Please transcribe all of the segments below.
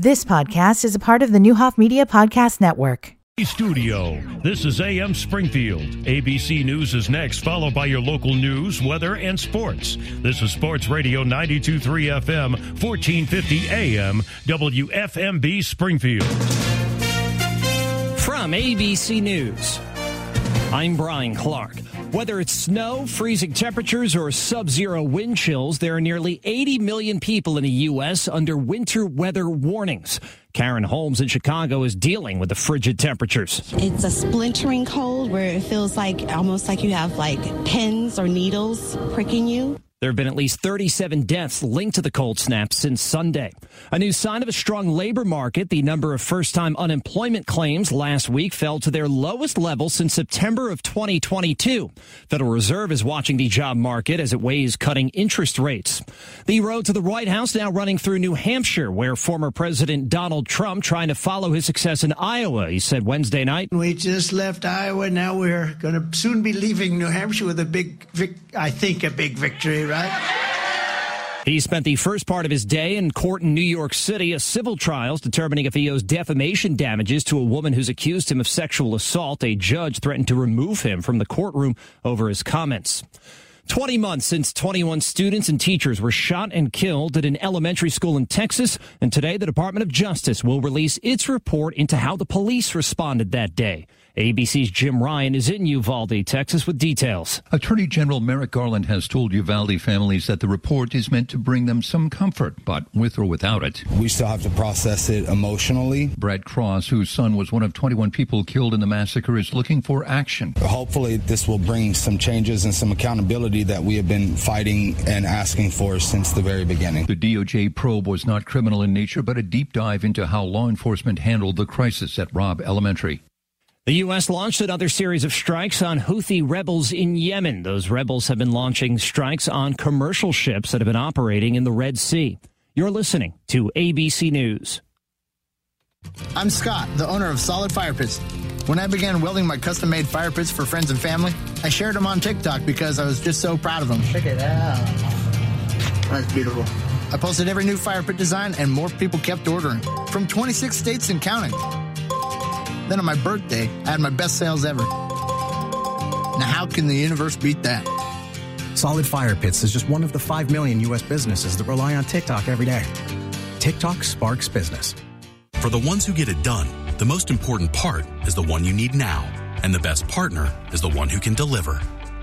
This podcast is a part of the Neuhoff Media Podcast Network. Studio. This is AM Springfield. ABC News is next, followed by your local news, weather, and sports. This is Sports Radio 923 FM, 1450 AM, WFMB Springfield. From ABC News, I'm Brian Clark. Whether it's snow, freezing temperatures, or sub zero wind chills, there are nearly 80 million people in the U.S. under winter weather warnings. Karen Holmes in Chicago is dealing with the frigid temperatures. It's a splintering cold where it feels like almost like you have like pins or needles pricking you. There have been at least 37 deaths linked to the cold snap since Sunday. A new sign of a strong labor market. The number of first time unemployment claims last week fell to their lowest level since September of 2022. Federal Reserve is watching the job market as it weighs cutting interest rates. The road to the White House now running through New Hampshire, where former President Donald Trump trying to follow his success in Iowa. He said Wednesday night. We just left Iowa. Now we're going to soon be leaving New Hampshire with a big, vic- I think, a big victory right? He spent the first part of his day in court in New York City, a civil trial determining if he owes defamation damages to a woman who's accused him of sexual assault. A judge threatened to remove him from the courtroom over his comments. 20 months since 21 students and teachers were shot and killed at an elementary school in Texas, and today the Department of Justice will release its report into how the police responded that day. ABC's Jim Ryan is in Uvalde, Texas, with details. Attorney General Merrick Garland has told Uvalde families that the report is meant to bring them some comfort, but with or without it. We still have to process it emotionally. Brett Cross, whose son was one of 21 people killed in the massacre, is looking for action. Hopefully, this will bring some changes and some accountability that we have been fighting and asking for since the very beginning. The DOJ probe was not criminal in nature, but a deep dive into how law enforcement handled the crisis at Robb Elementary. The U.S. launched another series of strikes on Houthi rebels in Yemen. Those rebels have been launching strikes on commercial ships that have been operating in the Red Sea. You're listening to ABC News. I'm Scott, the owner of Solid Fire Pits. When I began welding my custom made fire pits for friends and family, I shared them on TikTok because I was just so proud of them. Check it out. That's beautiful. I posted every new fire pit design, and more people kept ordering from 26 states and counting. Then on my birthday, I had my best sales ever. Now, how can the universe beat that? Solid Fire Pits is just one of the 5 million U.S. businesses that rely on TikTok every day. TikTok sparks business. For the ones who get it done, the most important part is the one you need now. And the best partner is the one who can deliver.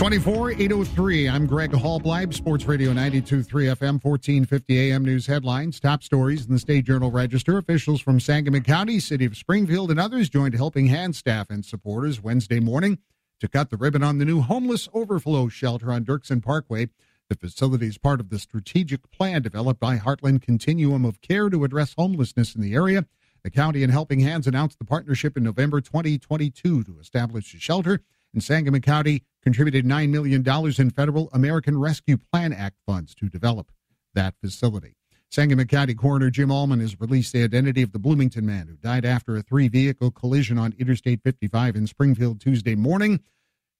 24 803. I'm Greg Hallbleib, Sports Radio 923 FM, 1450 AM News headlines. Top stories in the State Journal Register. Officials from Sangamon County, City of Springfield, and others joined Helping Hand staff and supporters Wednesday morning to cut the ribbon on the new homeless overflow shelter on Dirksen Parkway. The facility is part of the strategic plan developed by Heartland Continuum of Care to address homelessness in the area. The county and Helping Hands announced the partnership in November 2022 to establish the shelter in Sangamon County contributed $9 million in federal American Rescue Plan Act funds to develop that facility. Sangamon County Coroner Jim Allmon has released the identity of the Bloomington man who died after a three vehicle collision on Interstate 55 in Springfield Tuesday morning.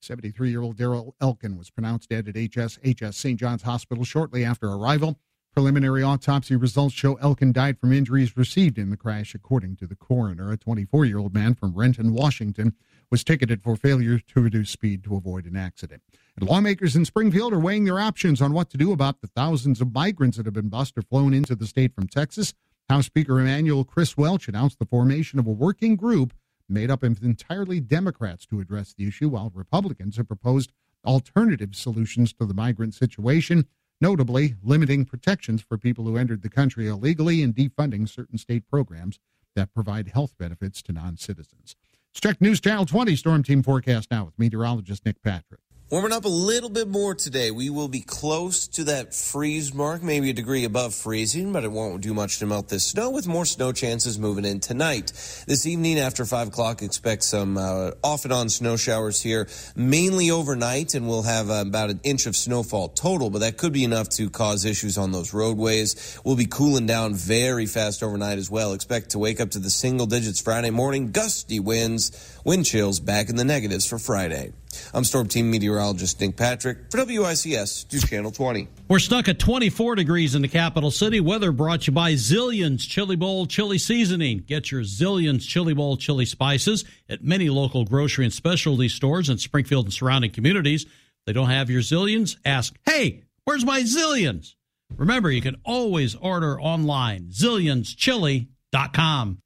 73 year old Daryl Elkin was pronounced dead at HS, HS St. John's Hospital shortly after arrival. Preliminary autopsy results show Elkin died from injuries received in the crash, according to the coroner. A 24 year old man from Renton, Washington, was ticketed for failure to reduce speed to avoid an accident. And lawmakers in Springfield are weighing their options on what to do about the thousands of migrants that have been bused or flown into the state from Texas. House Speaker Emanuel Chris Welch announced the formation of a working group made up of entirely Democrats to address the issue, while Republicans have proposed alternative solutions to the migrant situation, notably limiting protections for people who entered the country illegally and defunding certain state programs that provide health benefits to non citizens. Let's check News Channel 20 Storm Team forecast now with meteorologist Nick Patrick. Warming up a little bit more today. We will be close to that freeze mark, maybe a degree above freezing, but it won't do much to melt this snow with more snow chances moving in tonight. This evening after 5 o'clock, expect some uh, off and on snow showers here, mainly overnight, and we'll have uh, about an inch of snowfall total, but that could be enough to cause issues on those roadways. We'll be cooling down very fast overnight as well. Expect to wake up to the single digits Friday morning, gusty winds, wind chills back in the negatives for Friday. I'm Storm Team meteorologist Nick Patrick for WICS News Channel 20. We're stuck at 24 degrees in the capital city. Weather brought you by Zillions Chili Bowl Chili Seasoning. Get your Zillions Chili Bowl chili spices at many local grocery and specialty stores in Springfield and surrounding communities. If they don't have your Zillions, ask, hey, where's my Zillions? Remember, you can always order online, zillionschili.com.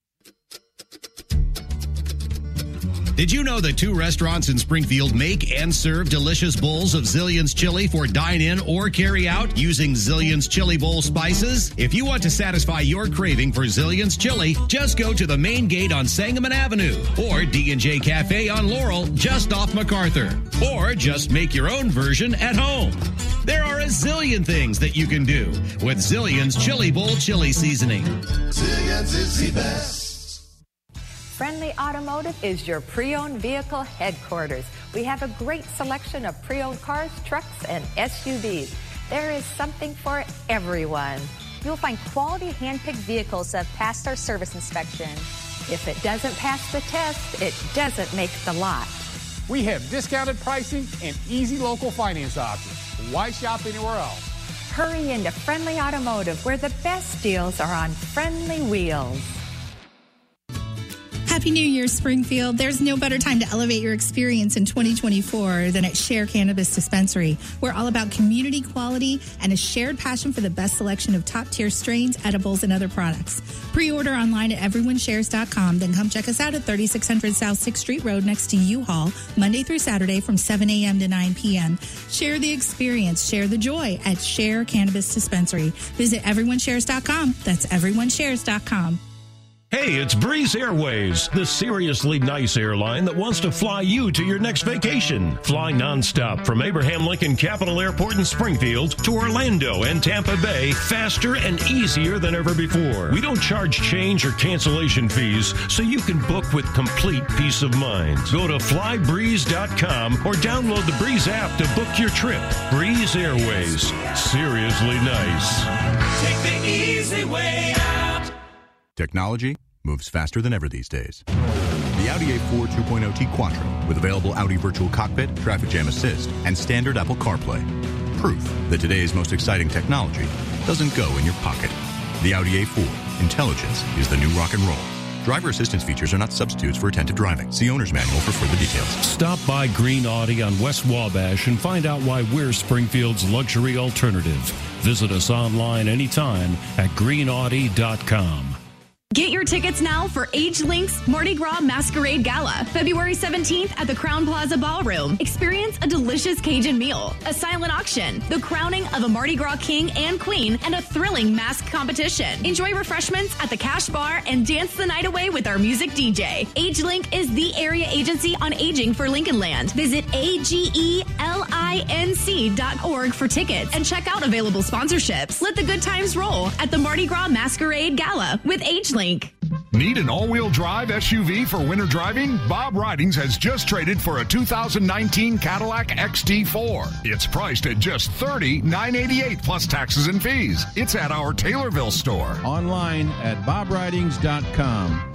Did you know that two restaurants in Springfield make and serve delicious bowls of Zillion's chili for dine in or carry out using Zillion's chili bowl spices? If you want to satisfy your craving for Zillion's chili, just go to the main gate on Sangamon Avenue or D&J Cafe on Laurel just off MacArthur or just make your own version at home. There are a zillion things that you can do with Zillion's Chili Bowl chili seasoning. Zillion's is the best. Friendly Automotive is your pre-owned vehicle headquarters. We have a great selection of pre-owned cars, trucks, and SUVs. There is something for everyone. You'll find quality hand-picked vehicles that have passed our service inspection. If it doesn't pass the test, it doesn't make the lot. We have discounted pricing and easy local finance options. Why shop anywhere else? Hurry into Friendly Automotive where the best deals are on friendly wheels. Happy New Year, Springfield. There's no better time to elevate your experience in 2024 than at Share Cannabis Dispensary. We're all about community quality and a shared passion for the best selection of top tier strains, edibles, and other products. Pre order online at everyoneshares.com, then come check us out at 3600 South 6th Street Road next to U Haul, Monday through Saturday from 7 a.m. to 9 p.m. Share the experience, share the joy at Share Cannabis Dispensary. Visit everyoneshares.com. That's everyoneshares.com. Hey, it's Breeze Airways, the seriously nice airline that wants to fly you to your next vacation. Fly nonstop from Abraham Lincoln Capital Airport in Springfield to Orlando and Tampa Bay faster and easier than ever before. We don't charge change or cancellation fees, so you can book with complete peace of mind. Go to flybreeze.com or download the Breeze app to book your trip. Breeze Airways, seriously nice. Take the easy way out. Technology moves faster than ever these days. The Audi A4 2.0T Quattro with available Audi Virtual Cockpit, Traffic Jam Assist, and standard Apple CarPlay. Proof that today's most exciting technology doesn't go in your pocket. The Audi A4. Intelligence is the new rock and roll. Driver assistance features are not substitutes for attentive driving. See owner's manual for further details. Stop by Green Audi on West Wabash and find out why we're Springfield's luxury alternative. Visit us online anytime at greenaudi.com. Get your tickets now for AgeLinc's Mardi Gras Masquerade Gala, February 17th at the Crowne Plaza Ballroom. Experience a delicious Cajun meal, a silent auction, the crowning of a Mardi Gras king and queen, and a thrilling mask competition. Enjoy refreshments at the Cash Bar and dance the night away with our music DJ. AgeLinc is the area agency on aging for Lincoln Land. Visit agelinc.org for tickets and check out available sponsorships. Let the good times roll at the Mardi Gras Masquerade Gala with AgeLinc. Need an all-wheel drive SUV for winter driving? Bob Ridings has just traded for a 2019 Cadillac XT4. It's priced at just $30,988 plus taxes and fees. It's at our Taylorville store. Online at bobridings.com.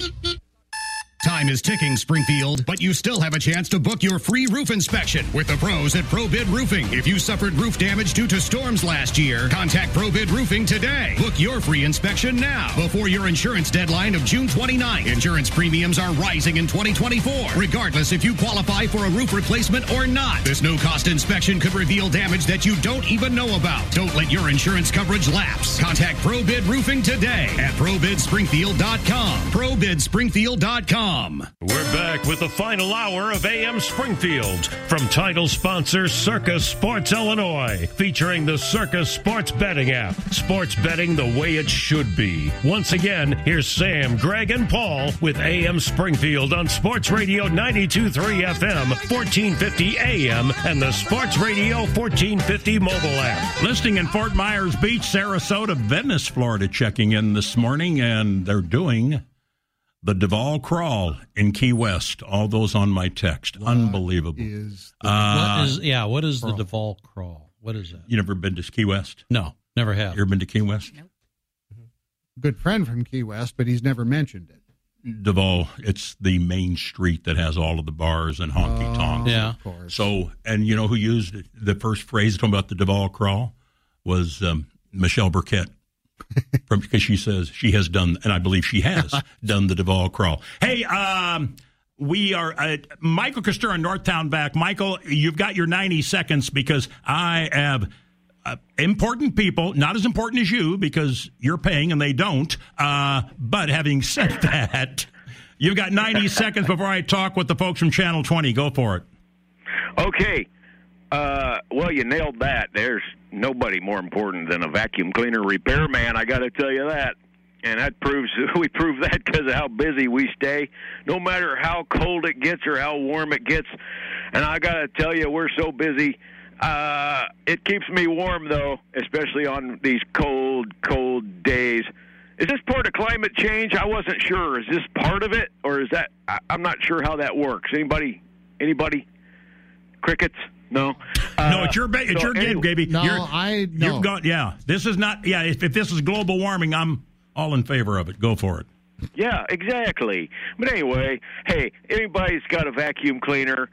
Time is ticking, Springfield, but you still have a chance to book your free roof inspection with the pros at ProBid Roofing. If you suffered roof damage due to storms last year, contact ProBid Roofing today. Book your free inspection now before your insurance deadline of June 29. Insurance premiums are rising in 2024, regardless if you qualify for a roof replacement or not. This no-cost inspection could reveal damage that you don't even know about. Don't let your insurance coverage lapse. Contact ProBid Roofing today at ProBidSpringfield.com. ProBidSpringfield.com. SportsRadio923FM.com. We're back with the final hour of AM Springfield from title sponsor Circa Sports Illinois, featuring the Circa Sports Betting app. Sports betting the way it should be. Once again, here's Sam, Greg, and Paul with AM Springfield on Sports Radio 923 FM, 1450 AM, and the Sports Radio 1450 mobile app. Listing in Fort Myers Beach, Sarasota, Venice, Florida, checking in this morning, and they're doing the Duval Crawl in Key West. All those on my text. Unbelievable. Is Uh, what is yeah? What is the Duval crawl? What is that? you never been to Key West? No, never have. You ever been to Key West? good friend from Key West, but he's never mentioned it. Duval, it's the main street that has all of the bars and honky tonks. Oh, Yeah. Of course. So, and you know who used it? the first phrase talking about the Duval crawl was um, Michelle Burkett. From because she says she has done, and I believe she has done the Duval crawl. Hey, um, we are uh, Michael Castor in Northtown back. Michael, you've got your ninety seconds because I have. Uh, important people, not as important as you because you're paying and they don't. Uh, but having said that, you've got 90 seconds before I talk with the folks from Channel 20. Go for it. Okay. Uh, well, you nailed that. There's nobody more important than a vacuum cleaner repairman. I got to tell you that. And that proves we prove that because of how busy we stay, no matter how cold it gets or how warm it gets. And I got to tell you, we're so busy. Uh, it keeps me warm though, especially on these cold, cold days. Is this part of climate change? I wasn't sure. Is this part of it, or is that? I, I'm not sure how that works. Anybody? Anybody? Crickets? No. No, it's your ba- it's so your game, anyway- baby. No, you're, I- no. You've got yeah. This is not yeah. If, if this is global warming, I'm all in favor of it. Go for it. Yeah, exactly. But anyway, hey, anybody's got a vacuum cleaner.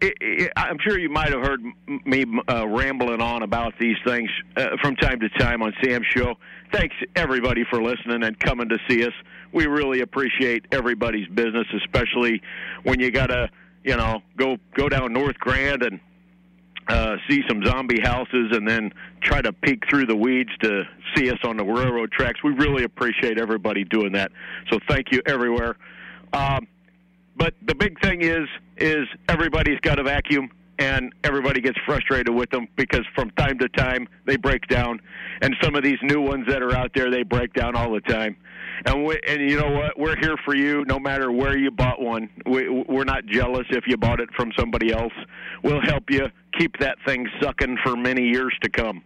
It, it, I'm sure you might have heard me uh, rambling on about these things uh, from time to time on Sam's show. Thanks everybody for listening and coming to see us. We really appreciate everybody's business, especially when you got to, you know, go go down North Grand and uh, see some zombie houses and then try to peek through the weeds to see us on the railroad tracks. We really appreciate everybody doing that. So thank you everywhere. Um, but the big thing is is everybody's got a vacuum and everybody gets frustrated with them because from time to time they break down. And some of these new ones that are out there they break down all the time. And we, and you know what? We're here for you no matter where you bought one. We we're not jealous if you bought it from somebody else. We'll help you keep that thing sucking for many years to come.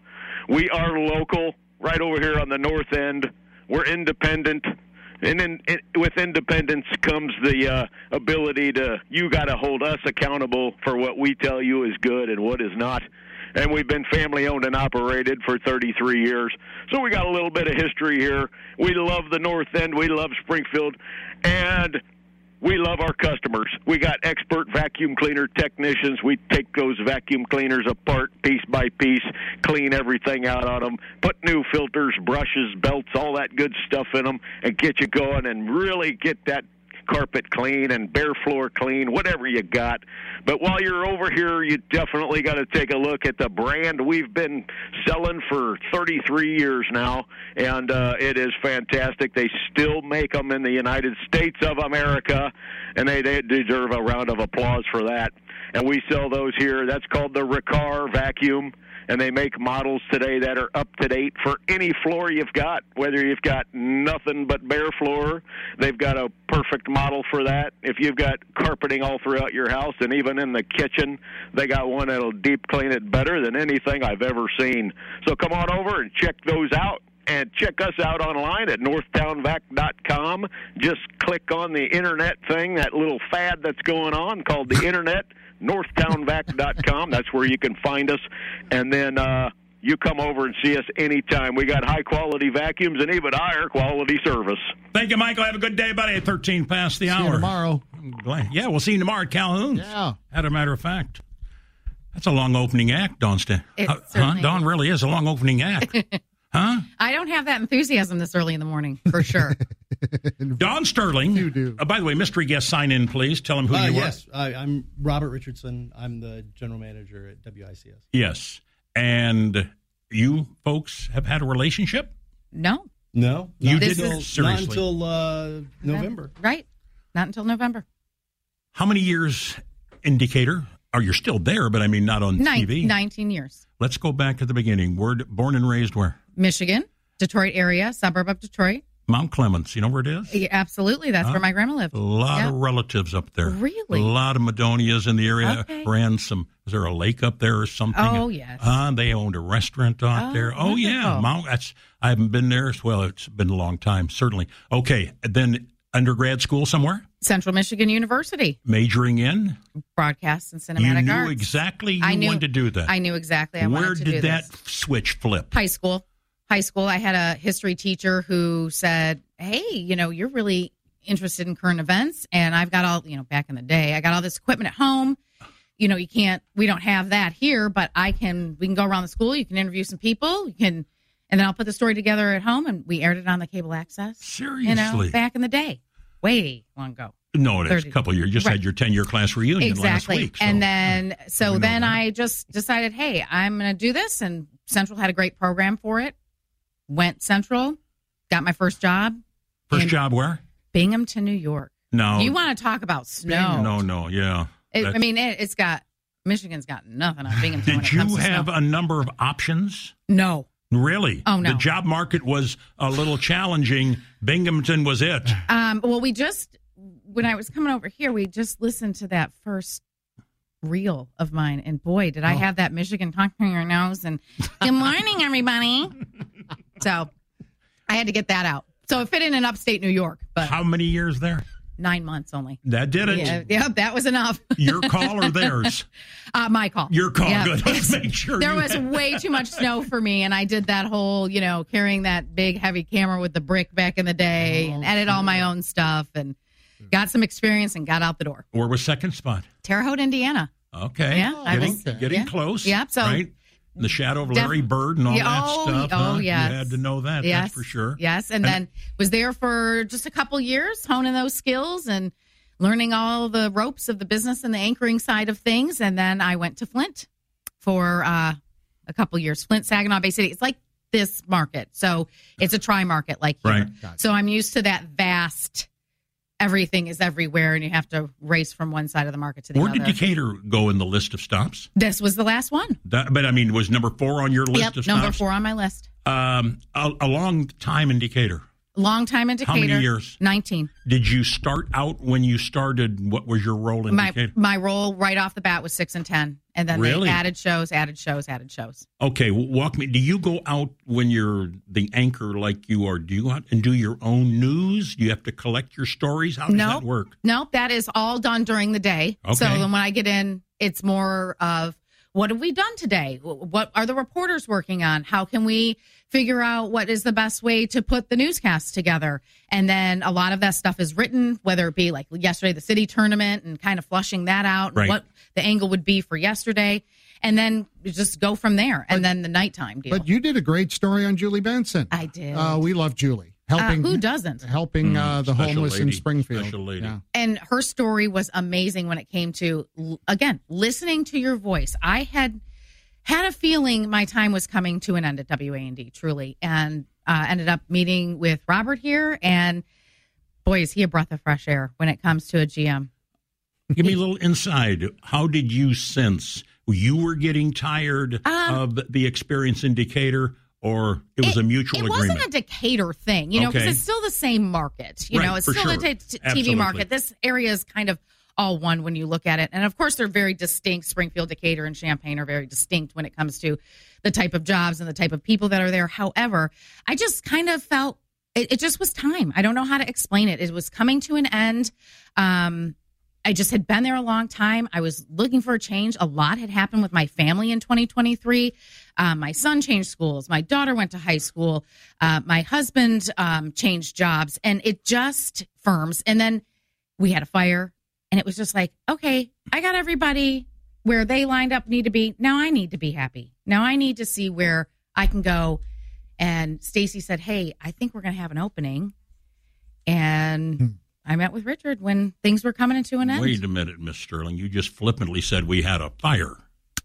We are local right over here on the north end. We're independent and then it, with independence comes the uh, ability to you got to hold us accountable for what we tell you is good and what is not. And we've been family owned and operated for 33 years, so we got a little bit of history here. We love the North End, we love Springfield, and we love our customers. We got expert vacuum cleaner technicians. We take those vacuum cleaners apart piece by piece, clean everything out on them, put new filters, brushes, belts, all that good stuff in them, and get you going and really get that carpet clean and bare floor clean, whatever you got. But while you're over here, you definitely got to take a look at the brand we've been selling for 33 years now, and uh, it is fantastic. They still make them in the United States of America, and they, they deserve a round of applause for that. And we sell those here. That's called the Riccar vacuum and they make models today that are up to date for any floor you've got, whether you've got nothing but bare floor. They've got a perfect model for that. If you've got carpeting all throughout your house and even in the kitchen, they got one that'll deep clean it better than anything I've ever seen. So come on over and check those out and check us out online at northtownvac.com. Just click on the internet thing, that little fad that's going on called the internet, northtownvac.com. That's where you can find us. And then uh, you come over and see us anytime. We got high quality vacuums and even higher quality service. Thank you, Michael. Have a good day, buddy. 13 past the See you hour. tomorrow. Yeah, we'll see you tomorrow at Calhoun's. Yeah. As a matter of fact. That's a long opening act, Don. St- It Uh, huh? Don really is a long opening act. huh? I don't have that enthusiasm this early in the morning, for sure. Dawn Sterling. You do. Uh, by the way, mystery guest, sign in, please. Tell him who Uh, you yes, I, I'm Robert Richardson. I'm the general manager at WICS. Yes. And you folks have had a relationship? No. No, You not didn't? until, Seriously. not until uh, November. Right. not until November. How many years indicator? Are you still there? But I mean, not on Nine, TV. 19 years. Let's go back to the beginning. We're born and raised where? Michigan, Detroit area, suburb of Detroit. Mount Clemens. You know where it is? Yeah, absolutely. That's Huh? where my grandma lived. A lot Yeah. of relatives up there. Really? A lot of Madonias in the area. Okay. Ran some. Was there a lake up there or something? Oh, yes. Uh, they owned a restaurant out Oh, there. Oh yeah. Mount. That's. I haven't been there. Well, it's been a long time. Certainly. Okay. Then undergrad school somewhere. Central Michigan University, Majoring in. broadcast and cinematic You knew arts. exactly you I knew, exactly. I wanted to do that. I knew exactly. I Where wanted to did do that this. switch flip? High school. High school. I had a history teacher who said, "Hey, you know, you're really interested in current events, and I've got all, you know, back in the day, I got all this equipment at home. You know, you can't. We don't have that here, but I can. We can go around the school. You can interview some people. You can." And then I'll put the story together at home, and we aired it on the cable access. Seriously, you know, back in the day, way long ago. No, it's a couple of years. You just Right. had your ten year class reunion last week. so- And then so then I just decided, hey, I'm going to do this. And Central had a great program for it. Went Central, got my first job. First job where? Binghamton, New York. No. You want to talk about snow? No, no, yeah. It, I mean, it, it's got Michigan's got nothing on Binghamton. Did you have snow. a number of options? No. Really? Oh, no. The job market was a little challenging. Binghamton was it. Um, well, we just when I was coming over here, we just listened to that first reel of mine, and boy, did I Oh. have that Michigan conquering your nose. And good morning, everybody. so I had to get that out. So it fit in in upstate New York, but How many years there? nine months only. That did it. Yeah, yeah, that was enough. Your call or theirs? Uh, my call. Your call. Yeah. Good. Let's make sure. There was had- way too much snow for me, and I did that whole, you know, carrying that big heavy camera with the brick back in the day, Oh, and edit all my own stuff, and got some experience, and got out the door. Where was second spot? Terre Haute, Indiana. Okay. Yeah, Getting, was- getting yeah. close. Yep, so- right. In the shadow of Def- Larry Bird and all Yeah, that oh, stuff. oh, huh? yes. You had to know that. Yes, That's for sure. Yes, and, then was there for just a couple years, honing those skills and learning all the ropes of the business and the anchoring side of things. And then I went to Flint for uh, a couple years. Flint, Saginaw Bay City. It's like this market, so it's a tri market like here. Right. So I'm used to that vast. Everything is everywhere, and you have to race from one side of the market to the Where other. Where did Decatur go in the list of stops? this was the last one. That, but I mean, was number four on your list yep, of number four on my list. Um, long time in Decatur. Long time in How many years? 19. Did you start out when you started? What was your role in my my role right off the bat was six and ten, and then Really? they added shows, added shows, added shows. Okay, w- walk me. Do you go out when you're the anchor like you are? Do you go out and do your own news? Do you have to collect your stories? How does no, that work? no, that is all done during the day. So Okay. then when I get in, it's more of what have we done today? What are the reporters working on? How can we figure out what is the best way to put the newscast together? And then a lot of that stuff is written, whether it be like yesterday, the city tournament and kind of flushing that out, Right. what the angle would be for yesterday. And then just go from there. And then the nighttime deal. But you did a great story on Julie Benson. I did. Uh, we love Julie helping. Uh, who doesn't? Helping uh, the special homeless in. Springfield. Special lady. Yeah. and her story was amazing when it came to again listening to your voice i had had a feeling my time was coming to an end at WAND truly and uh, ended up meeting with robert here and boy is he a breath of fresh air when it comes to a gm Give me a little inside. How did you sense you were getting tired Um, of the experience in Decatur, or it was a mutual it agreement? wasn't a Decatur thing, you know, because Okay. it's still the same market. You Right, know, it's still the t- t- TV market. This area is kind of all one when you look at it. And of course, they're very distinct. Springfield, Decatur, and Champaign are very distinct when it comes to the type of jobs and the type of people that are there. However, I just kind of felt it, it just was time. I don't know how to explain it. It was coming to an end. Um, I just had been there a long time. I was looking for a change. A lot had happened with my family in 2023. Um, my son changed schools. My daughter went to high school. Uh, my husband um, changed jobs, and it just firms. And then we had a fire, and it was just like, okay, I got everybody where they lined up need to be. Now I need to be happy. Now I need to see where I can go. And Stacy said, "Hey, I think we're going to have an opening." And I met with Richard when things were coming into an end. Wait a minute, Miss Sterling. You just flippantly said we had a fire.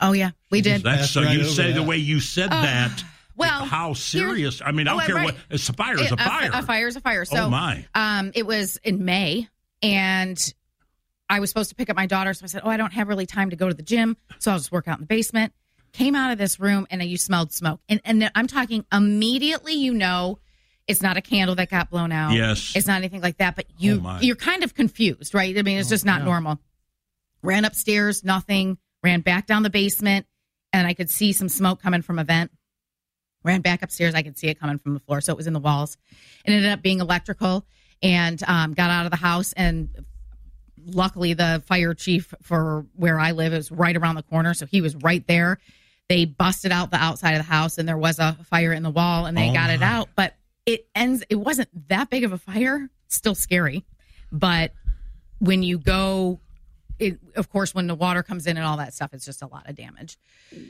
Oh yeah, we did. That's so right you over say the way you said Uh, that. well, how serious? I mean, I don't Oh, care right. what. A fire is a It- fire. A, fire is a fire. So, Oh, my. Um, it was in May, and I was supposed to pick up my daughter. So I said, Oh, I don't have really time to go to the gym. So I'll just work out in the basement. Came out of this room and you smelled smoke. And, and I'm talking immediately, you know, it's not a candle that got blown out. Yes. It's not anything like that. But you oh you're kind of confused, right? I mean, it's just not yeah. normal. Ran upstairs, nothing. Ran back down the basement and I could see some smoke coming from a vent. Ran back upstairs. I could see it coming from the floor. So it was in the walls. It ended up being electrical and um, got out of the house. And luckily, the fire chief for where I live is right around the corner. So he was right there. They busted out the outside of the house and there was a fire in the wall and they Oh, got it out. But it ends, it wasn't that big of a fire. Still scary. But when you go, it, of course, when the water comes in and all that stuff, it's just a lot of damage.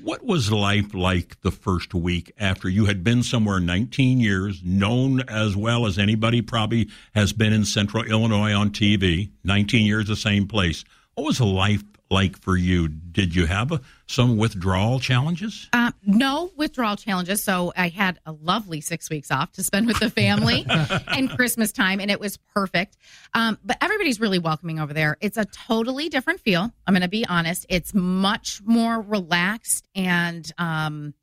What was life like the first week after you had been somewhere 19 years, known as well as anybody probably has been in central Illinois on TV, 19 years the same place? What was life like for you? Did you have a, some withdrawal challenges? Uh, no withdrawal challenges. So I had a lovely six weeks off to spend with the family and Christmas time, and it was perfect. Um, but everybody's really welcoming over there. It's a totally different feel. I'm going to be honest. It's much more relaxed and um,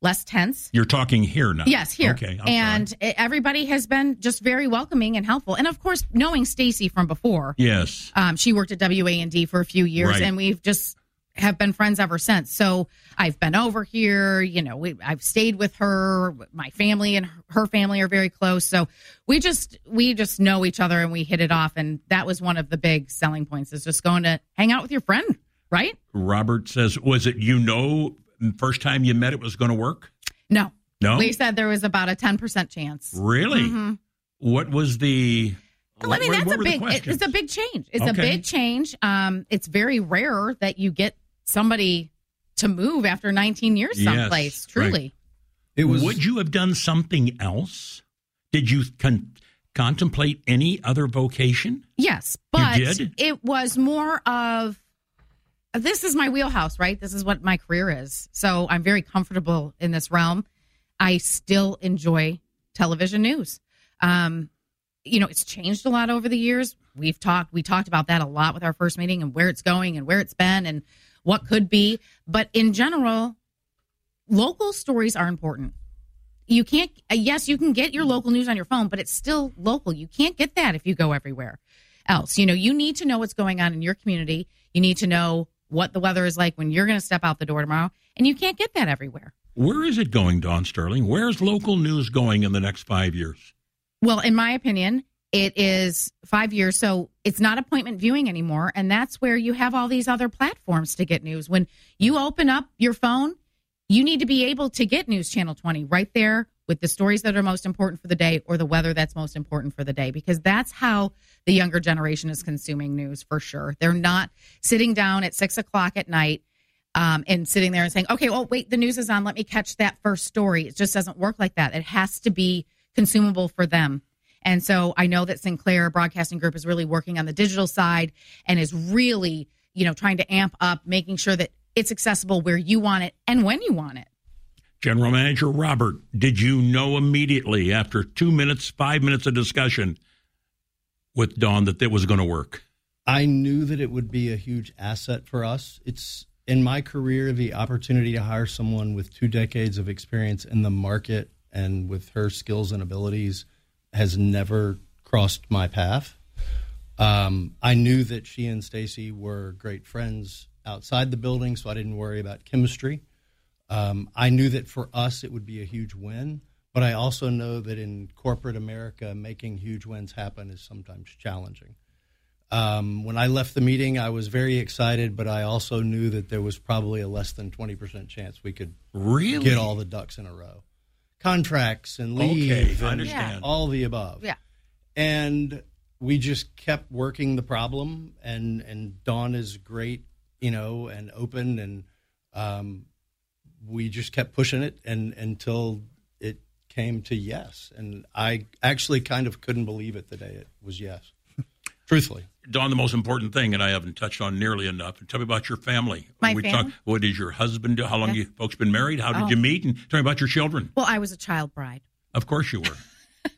less tense. You're talking here now. Yes, here. Okay. I'm and everybody has been just very welcoming and helpful. And of course, knowing Stacy from before, Yes. um, she worked at WAND for a few years, Right. and we've just have been friends ever since. So I've been over here. You know, we, I've stayed with her. My family and her family are very close. So we just we just know each other, and we hit it off. And that was one of the big selling points is just going to hang out with your friend, right? Robert says, was it you know first time you met it was going to work? No, No? We said there was about a ten percent chance. Really? Mhm. What was the. Well, I mean, what- that's what a big. It's a big change. It's a big change. Um, it's very rare that you get somebody to move after 19 years Yes, someplace. Truly, It was. Would you have done something else? Did you con- contemplate any other vocation? yes, but did? it was more of. This is my wheelhouse, right? This is what my career is. So I'm very comfortable in this realm. I still enjoy television news. Um, you know, it's changed a lot over the years. We've talked we talked about that a lot with our first meeting and where it's going and where it's been and what could be. But in general, local stories are important. You can't yes, you can get your local news on your phone, but it's still local. You can't get that if you go everywhere else. You know, you need to know what's going on in your community. You need to know what the weather is like when you're going to step out the door tomorrow, and you can't get that everywhere. Where is it going, Dawn Sterling? Where's local news going in the next five years? Well, in my opinion, it is five years. So it's not appointment viewing anymore. And that's where you have all these other platforms to get news. When you open up your phone, you need to be able to get News Channel 20 right there with the stories that are most important for the day or the weather that's most important for the day, because that's how the younger generation is consuming news for sure. They're not sitting down at six o'clock at night um, and sitting there and saying, okay, well, wait, the news is on. Let me catch that first story. It just doesn't work like that. It has to be consumable for them. And so I know that Sinclair Broadcasting Group is really working on the digital side and is really, you know, trying to amp up, making sure that it's accessible where you want it and when you want it. General Manager Robert, did you know immediately after two minutes, five minutes of discussion with Dawn that it was going to work? I knew that it would be a huge asset for us. It's in my career the opportunity to hire someone with two decades of experience in the market and with her skills and abilities has never crossed my path. Um, I knew that she and Stacy were great friends outside the building, so I didn't worry about chemistry. Um, I knew that for us it would be a huge win, but I also know that in corporate America, making huge wins happen is sometimes challenging. Um, when I left the meeting, I was very excited, but I also knew that there was probably a less than 20% chance we could Really? get all the ducks in a row. Contracts and leave Okay, I and understand. all the above. Yeah. And we just kept working the problem and, and Dawn is great, you know, and open and um, we just kept pushing it and until it came to yes. And I actually kind of couldn't believe it the day it was yes. Truthfully. Dawn, the most important thing, and I haven't touched on nearly enough. And Tell me about your family. My we family? what did your husband do? How long Yeah. you folks been married? How did Oh. you meet? And tell me about your children. Well, I was a child bride. Of course you were.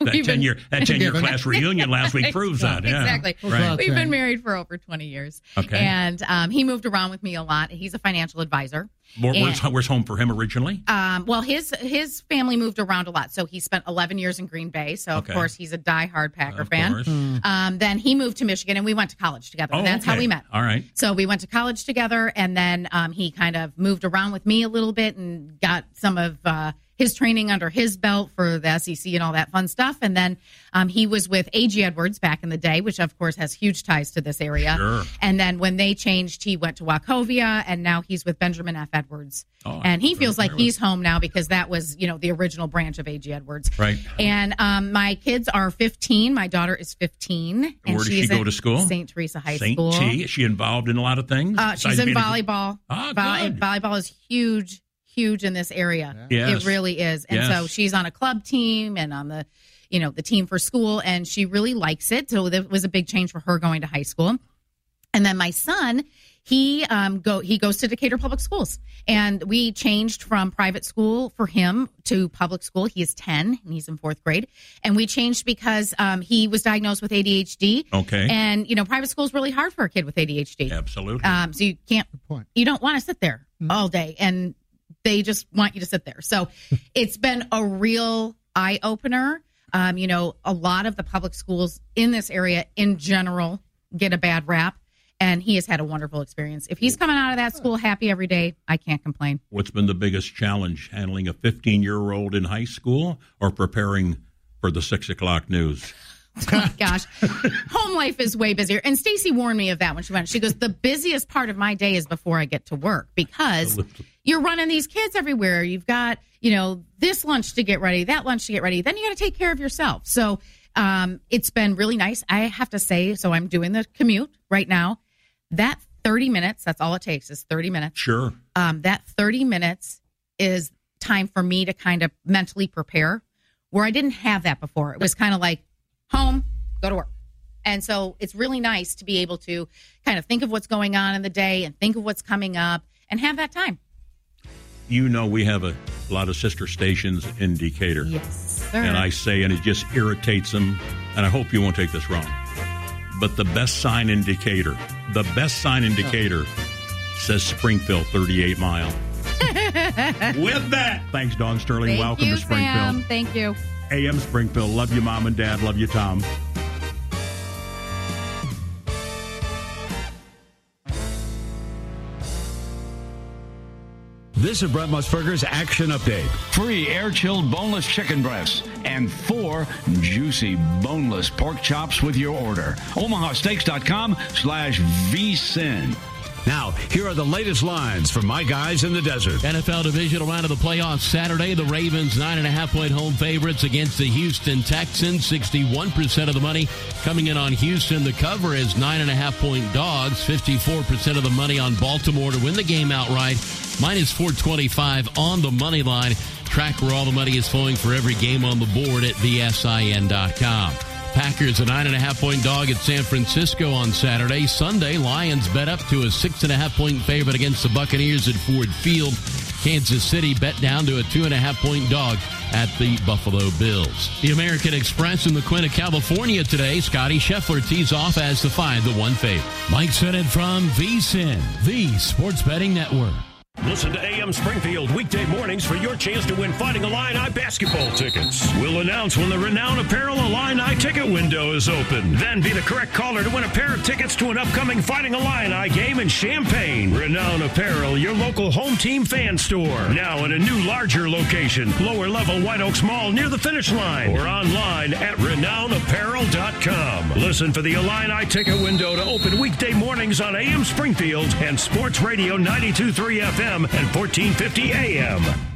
That We've 10 year that ten year class reunion last week proves that. Yeah. Exactly. Right. We've been married for over 20 years. Okay. And um, he moved around with me a lot. He's a financial advisor. Where- And- where's, where's home for him originally? Um, well, his his family moved around a lot, so he spent 11 years in Green Bay. So of course he's a diehard Packer Of fan. course. Hmm. Um, then he moved to Michigan, and we went to college together. Oh, That's how we met. All right. So we went to college together, and then um, he kind of moved around with me a little bit and got some of uh, his training under his belt for the SEC and all that fun stuff. And then um, he was with A.G. Edwards back in the day, which of course has huge ties to this area. Sure. And then when they changed, he went to Wachovia, and now he's with Benjamin F. Edwards. Oh, and he feels like he's home now because that was, you know, the original branch of A.G. Edwards. Right. And um, my kids are 15. My daughter is 15. And Where does she go to school? St. Teresa High Saint School. T. Is she involved in a lot of things? Uh, she's in being a- volleyball. Ah, volleyball is huge, huge in this area. Yes. It really is. And so she's on a club team and on the, you know, the team for school, and she really likes it. So that was a big change for her going to high school. And then my son, he um go he goes to Decatur Public Schools, and we changed from private school for him to public school. He is ten and he's in fourth grade, and we changed because um, he was diagnosed with ADHD. Okay. and you know private school is really hard for a kid with ADHD. Absolutely. Um, so you can't, you don't want to sit there all day, and they just want you to sit there. So it's been a real eye opener. Um, you know, a lot of the public schools in this area, in general, get a bad rap, and he has had a wonderful experience. If he's coming out of that school happy every day, I can't complain. What's been the biggest challenge? Handling a 15 year old in high school or preparing for the six o'clock news? Oh my gosh, home life is way busier. And Stacy warned me of that when she went. She goes, "The busiest part of my day is before I get to work because you're running these kids everywhere. You've got you know this lunch to get ready, that lunch to get ready. Then you got to take care of yourself. So um, it's been really nice. I have to say, so I'm doing the commute right now. That 30 minutes, that's all it takes is 30 minutes. Sure. Um, that 30 minutes is time for me to kind of mentally prepare where I didn't have that before. It was kind of like home, go to work. And so it's really nice to be able to kind of think of what's going on in the day and think of what's coming up and have that time. You know, we have a lot of sister stations in Decatur. Yes, sir. And I say, and it just irritates them, and I hope you won't take this wrong. But the best sign in Decatur, the best sign in Decatur says Springfield 38 mile. With that, thanks, Dawn Sterling. Thank Welcome you, to Springfield. Sam. Thank you. AM Springfield. Love you, mom and dad. Love you, Tom. This is Brent Musburger's Action Update. Free air chilled boneless chicken breasts and four juicy boneless pork chops with your order. OmahaSteaks.com slash VSIN. Now, here are the latest lines from my guys in the desert. NFL divisional round of the playoffs Saturday. The Ravens, nine and a half point home favorites against the Houston Texans. 61% of the money coming in on Houston. The cover is nine and a half point dogs. 54% of the money on Baltimore to win the game outright. Minus 425 on the money line. Track where all the money is flowing for every game on the board at VSIN.com. Packers a nine and a half point dog at San Francisco on Saturday. Sunday, Lions bet up to a six and a half point favorite against the Buccaneers at Ford Field. Kansas City bet down to a two and a half point dog at the Buffalo Bills. The American Express in the Quinta, California today. Scotty Scheffler tees off as to find the one favorite. Mike Sennett from VSIN, the Sports Betting Network. Listen to AM Springfield weekday mornings for your chance to win Fighting Illini basketball tickets. We'll announce when the Renown Apparel Illini ticket window is open. Then be the correct caller to win a pair of tickets to an upcoming Fighting Illini game in Champaign. Renown Apparel, your local home team fan store. Now in a new, larger location, lower level White Oaks Mall near the finish line or online at renownapparel.com. Listen for the Illini ticket window to open weekday mornings on AM Springfield and Sports Radio 923 FM and 1450 AM.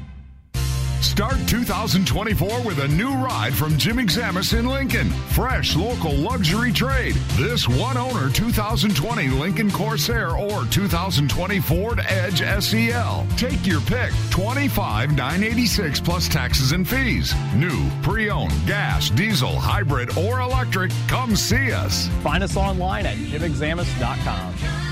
Start 2024 with a new ride from Jim Examus in Lincoln. Fresh local luxury trade. This one owner 2020 Lincoln Corsair or 2020 Ford Edge SEL. Take your pick. 25,986 plus taxes and fees. New, pre-owned, gas, diesel, hybrid, or electric. Come see us. Find us online at jimexamus.com.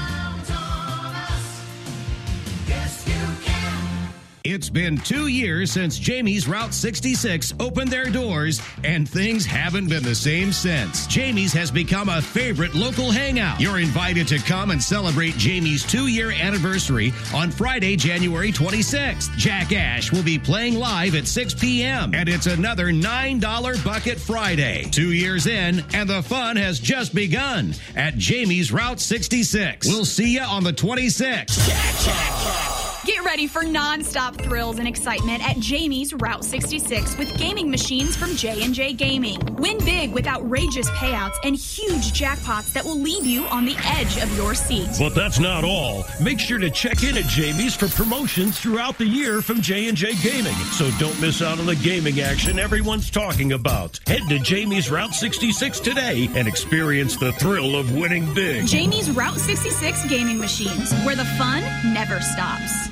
It's been two years since Jamie's Route 66 opened their doors, and things haven't been the same since. Jamie's has become a favorite local hangout. You're invited to come and celebrate Jamie's two year anniversary on Friday, January 26th. Jack Ash will be playing live at 6 p.m., and it's another $9 Bucket Friday. Two years in, and the fun has just begun at Jamie's Route 66. We'll see you on the 26th. Get ready for non-stop thrills and excitement at Jamie's Route 66 with gaming machines from J&J Gaming. Win big with outrageous payouts and huge jackpots that will leave you on the edge of your seat. But that's not all. Make sure to check in at Jamie's for promotions throughout the year from J&J Gaming. So don't miss out on the gaming action everyone's talking about. Head to Jamie's Route 66 today and experience the thrill of winning big. Jamie's Route 66 gaming machines, where the fun never stops.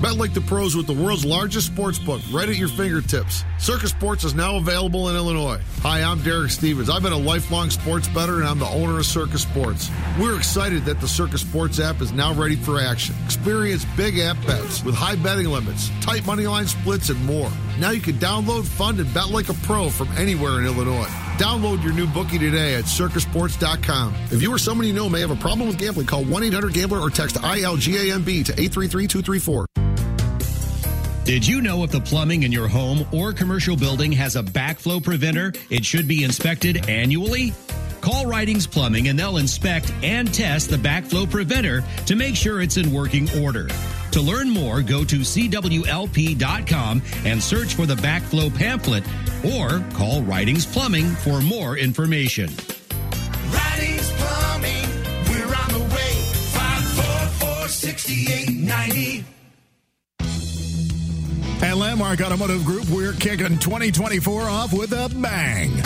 Bet like the pros with the world's largest sports book right at your fingertips. Circa Sports is now available in Illinois. Hi, I'm Derek Stevens. I've been a lifelong sports bettor and I'm the owner of Circa Sports. We're excited that the Circa Sports app is now ready for action. Experience big app bets with high betting limits, tight money line splits, and more. Now you can download, fund, and bet like a pro from anywhere in Illinois. Download your new bookie today at circasports.com. If you or someone you know may have a problem with gambling, call 1 800 Gambler or text ILGAMB to 833 234. Did you know if the plumbing in your home or commercial building has a backflow preventer, it should be inspected annually? Call Writings Plumbing and they'll inspect and test the backflow preventer to make sure it's in working order. To learn more, go to CWLP.com and search for the backflow pamphlet or call Writings Plumbing for more information. Writings Plumbing, we're on the way. 544 6890. At Landmark Automotive Group, we're kicking 2024 off with a bang.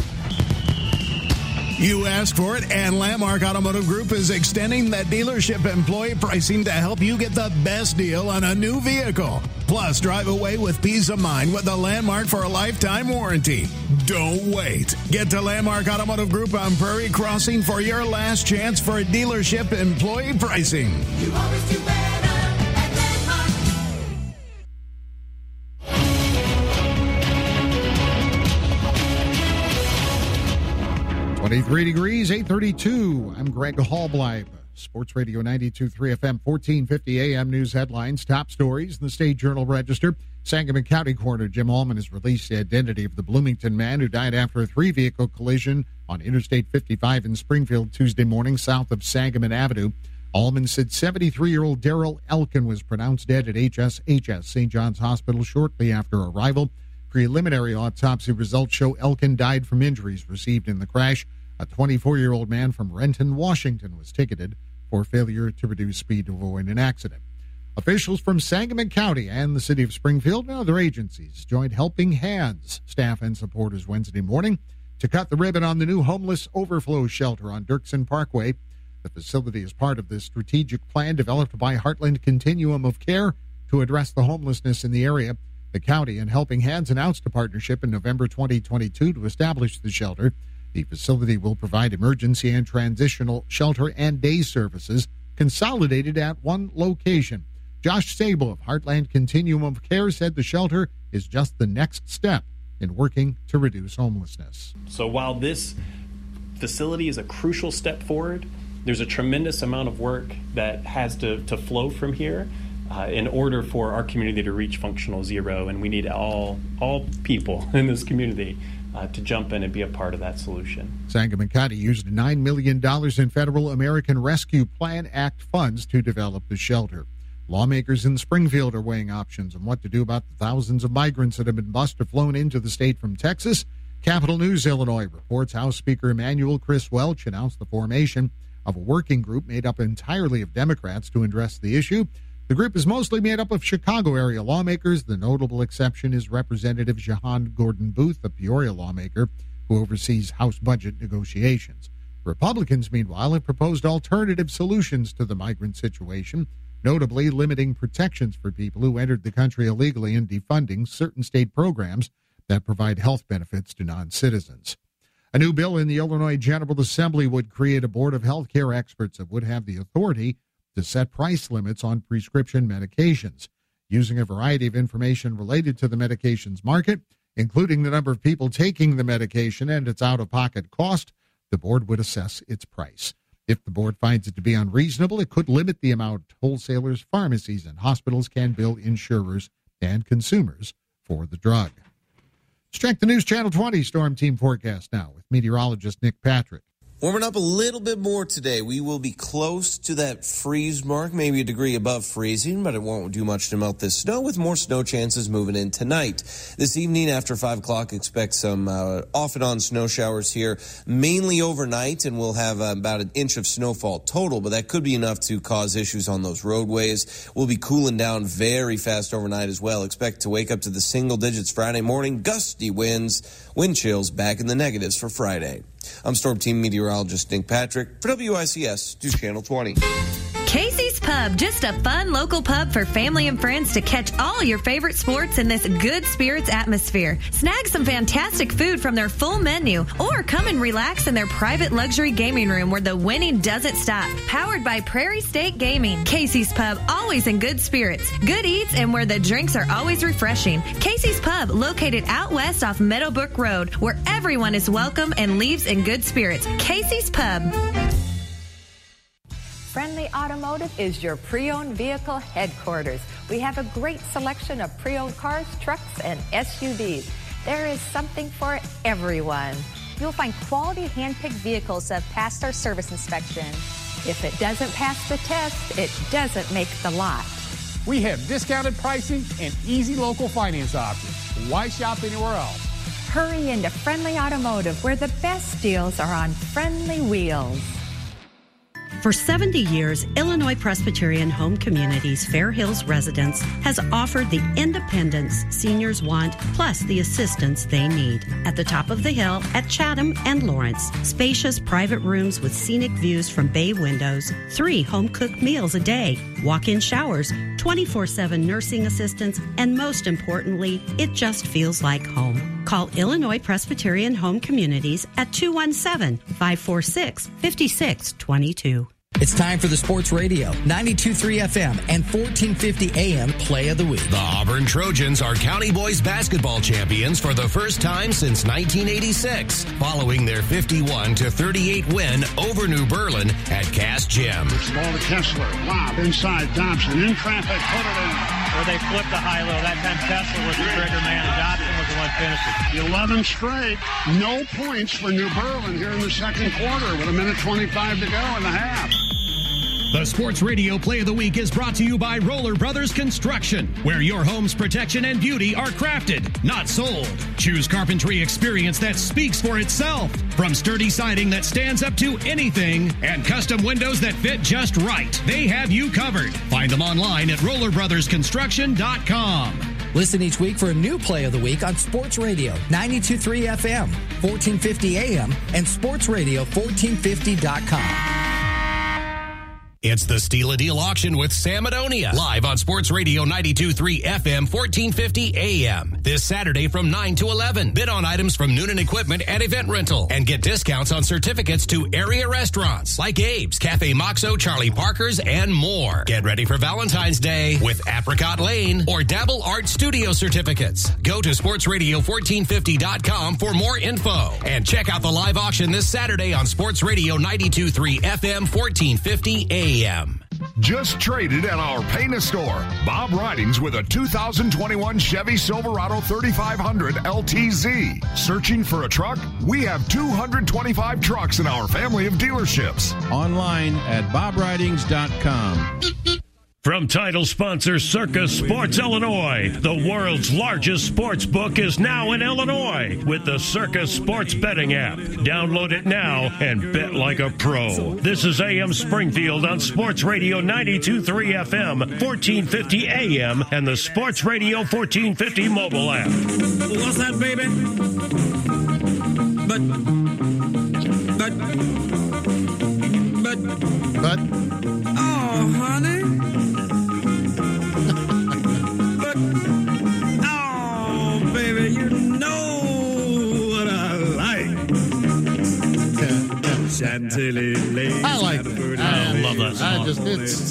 You asked for it, and Landmark Automotive Group is extending that dealership employee pricing to help you get the best deal on a new vehicle. Plus, drive away with peace of mind with the Landmark for a lifetime warranty. Don't wait. Get to Landmark Automotive Group on Prairie Crossing for your last chance for dealership employee pricing. 23 degrees, 832. I'm Greg Halbleib. Sports Radio 92.3 FM, 1450 AM news headlines, top stories in the State Journal Register. Sangamon County Coroner Jim Allmon has released the identity of the Bloomington man who died after a three vehicle collision on Interstate 55 in Springfield Tuesday morning south of Sangamon Avenue. Allmon said 73 year old Daryl Elkin was pronounced dead at HSHS St. John's Hospital shortly after arrival. Preliminary autopsy results show Elkin died from injuries received in the crash. A 24 year old man from Renton, Washington was ticketed for failure to reduce speed to avoid an accident. Officials from Sangamon County and the city of Springfield and other agencies joined Helping Hands staff and supporters Wednesday morning to cut the ribbon on the new homeless overflow shelter on Dirksen Parkway. The facility is part of the strategic plan developed by Heartland Continuum of Care to address the homelessness in the area. The county and Helping Hands announced a partnership in November 2022 to establish the shelter. The facility will provide emergency and transitional shelter and day services consolidated at one location. Josh Sable of Heartland Continuum of Care said the shelter is just the next step in working to reduce homelessness. So while this facility is a crucial step forward, there's a tremendous amount of work that has to, to flow from here. uh, in order for our community to reach functional zero, and we need all all people in this community uh, to jump in and be a part of that solution. Sangamon County used $9 million in federal American Rescue Plan Act funds to develop the shelter. Lawmakers in Springfield are weighing options on what to do about the thousands of migrants that have been bused or flown into the state from Texas. Capital News Illinois reports House Speaker Emanuel Chris Welch announced the formation of a working group made up entirely of Democrats to address the issue. The group is mostly made up of Chicago area lawmakers. The notable exception is Representative Jehan Gordon Booth, a Peoria lawmaker who oversees House budget negotiations. Republicans, meanwhile, have proposed alternative solutions to the migrant situation, notably limiting protections for people who entered the country illegally and defunding certain state programs that provide health benefits to non citizens. A new bill in the Illinois General Assembly would create a board of health care experts that would have the authority to set price limits on prescription medications. Using a variety of information related to the medications market, including the number of people taking the medication and its out of pocket cost, the board would assess its price. If the board finds it to be unreasonable, it could limit the amount wholesalers, pharmacies, and hospitals can bill insurers and consumers for the drug. Strength the News Channel 20 Storm Team Forecast now with meteorologist Nick Patrick. Warming up a little bit more today. We will be close to that freeze mark, maybe a degree above freezing, but it won't do much to melt this snow with more snow chances moving in tonight. This evening after 5 o'clock, expect some uh, off and on snow showers here, mainly overnight, and we'll have uh, about an inch of snowfall total, but that could be enough to cause issues on those roadways. We'll be cooling down very fast overnight as well. Expect to wake up to the single digits Friday morning, gusty winds, wind chills back in the negatives for Friday. I'm Storm Team meteorologist Nick Patrick for WICS News Channel 20. Casey's Pub, just a fun local pub for family and friends to catch all your favorite sports in this good spirits atmosphere. Snag some fantastic food from their full menu or come and relax in their private luxury gaming room where the winning doesn't stop. Powered by Prairie State Gaming. Casey's Pub, always in good spirits, good eats, and where the drinks are always refreshing. Casey's Pub, located out west off Meadowbrook Road, where everyone is welcome and leaves in good spirits. Casey's Pub. Friendly Automotive is your pre-owned vehicle headquarters. We have a great selection of pre-owned cars, trucks, and SUVs. There is something for everyone. You'll find quality hand-picked vehicles that have passed our service inspection. If it doesn't pass the test, it doesn't make the lot. We have discounted pricing and easy local finance options. Why shop anywhere else? Hurry into Friendly Automotive where the best deals are on friendly wheels. For 70 years, Illinois Presbyterian Home Communities Fair Hills Residence has offered the independence seniors want, plus the assistance they need. At the top of the hill at Chatham and Lawrence, spacious private rooms with scenic views from bay windows, three home cooked meals a day, walk in showers, 24 7 nursing assistance, and most importantly, it just feels like home. Call Illinois Presbyterian Home Communities at 217 546 5622. It's time for the Sports Radio, 92.3 FM and 1450 AM Play of the Week. The Auburn Trojans are County Boys basketball champions for the first time since 1986, following their 51 to 38 win over New Berlin at Cass Gym. Ball to Kessler. Lob inside. Thompson in traffic. Put it in. Where they flipped the high low. That time Kessler was the trigger man and Dobson was the one 11 straight. No points for New Berlin here in the second quarter with a minute 25 to go in the half. The Sports Radio Play of the Week is brought to you by Roller Brothers Construction, where your home's protection and beauty are crafted, not sold. Choose carpentry experience that speaks for itself. From sturdy siding that stands up to anything and custom windows that fit just right, they have you covered. Find them online at rollerbrothersconstruction.com. Listen each week for a new Play of the Week on Sports Radio, 92.3 FM, 1450 AM, and Sports sportsradio1450.com. It's the Steal a Deal auction with Sam Madonia, live on Sports Radio 92.3 FM, 1450 AM. This Saturday from 9 to 11. Bid on items from Noonan Equipment and Event Rental and get discounts on certificates to area restaurants like Abe's, Cafe Moxo, Charlie Parker's, and more. Get ready for Valentine's Day with Apricot Lane or Dabble Art Studio certificates. Go to sportsradio1450.com for more info and check out the live auction this Saturday on Sports Radio 92.3 FM, 1450 AM. Just traded at our Pana store. Bob Ridings with a 2021 Chevy Silverado 3500 LTZ. Searching for a truck? We have 225 trucks in our family of dealerships. Online at bobridings.com. From title sponsor Circa Sports Illinois, the world's largest sports book is now in Illinois with the Circa Sports Betting app. Download it now and bet like a pro. This is AM Springfield on Sports Radio 923 FM, 1450 AM, and the Sports Radio 1450 mobile app. What's that, baby? But, but, but, but, oh, honey. Chantilly lace. I like and a it. I love that. I just it's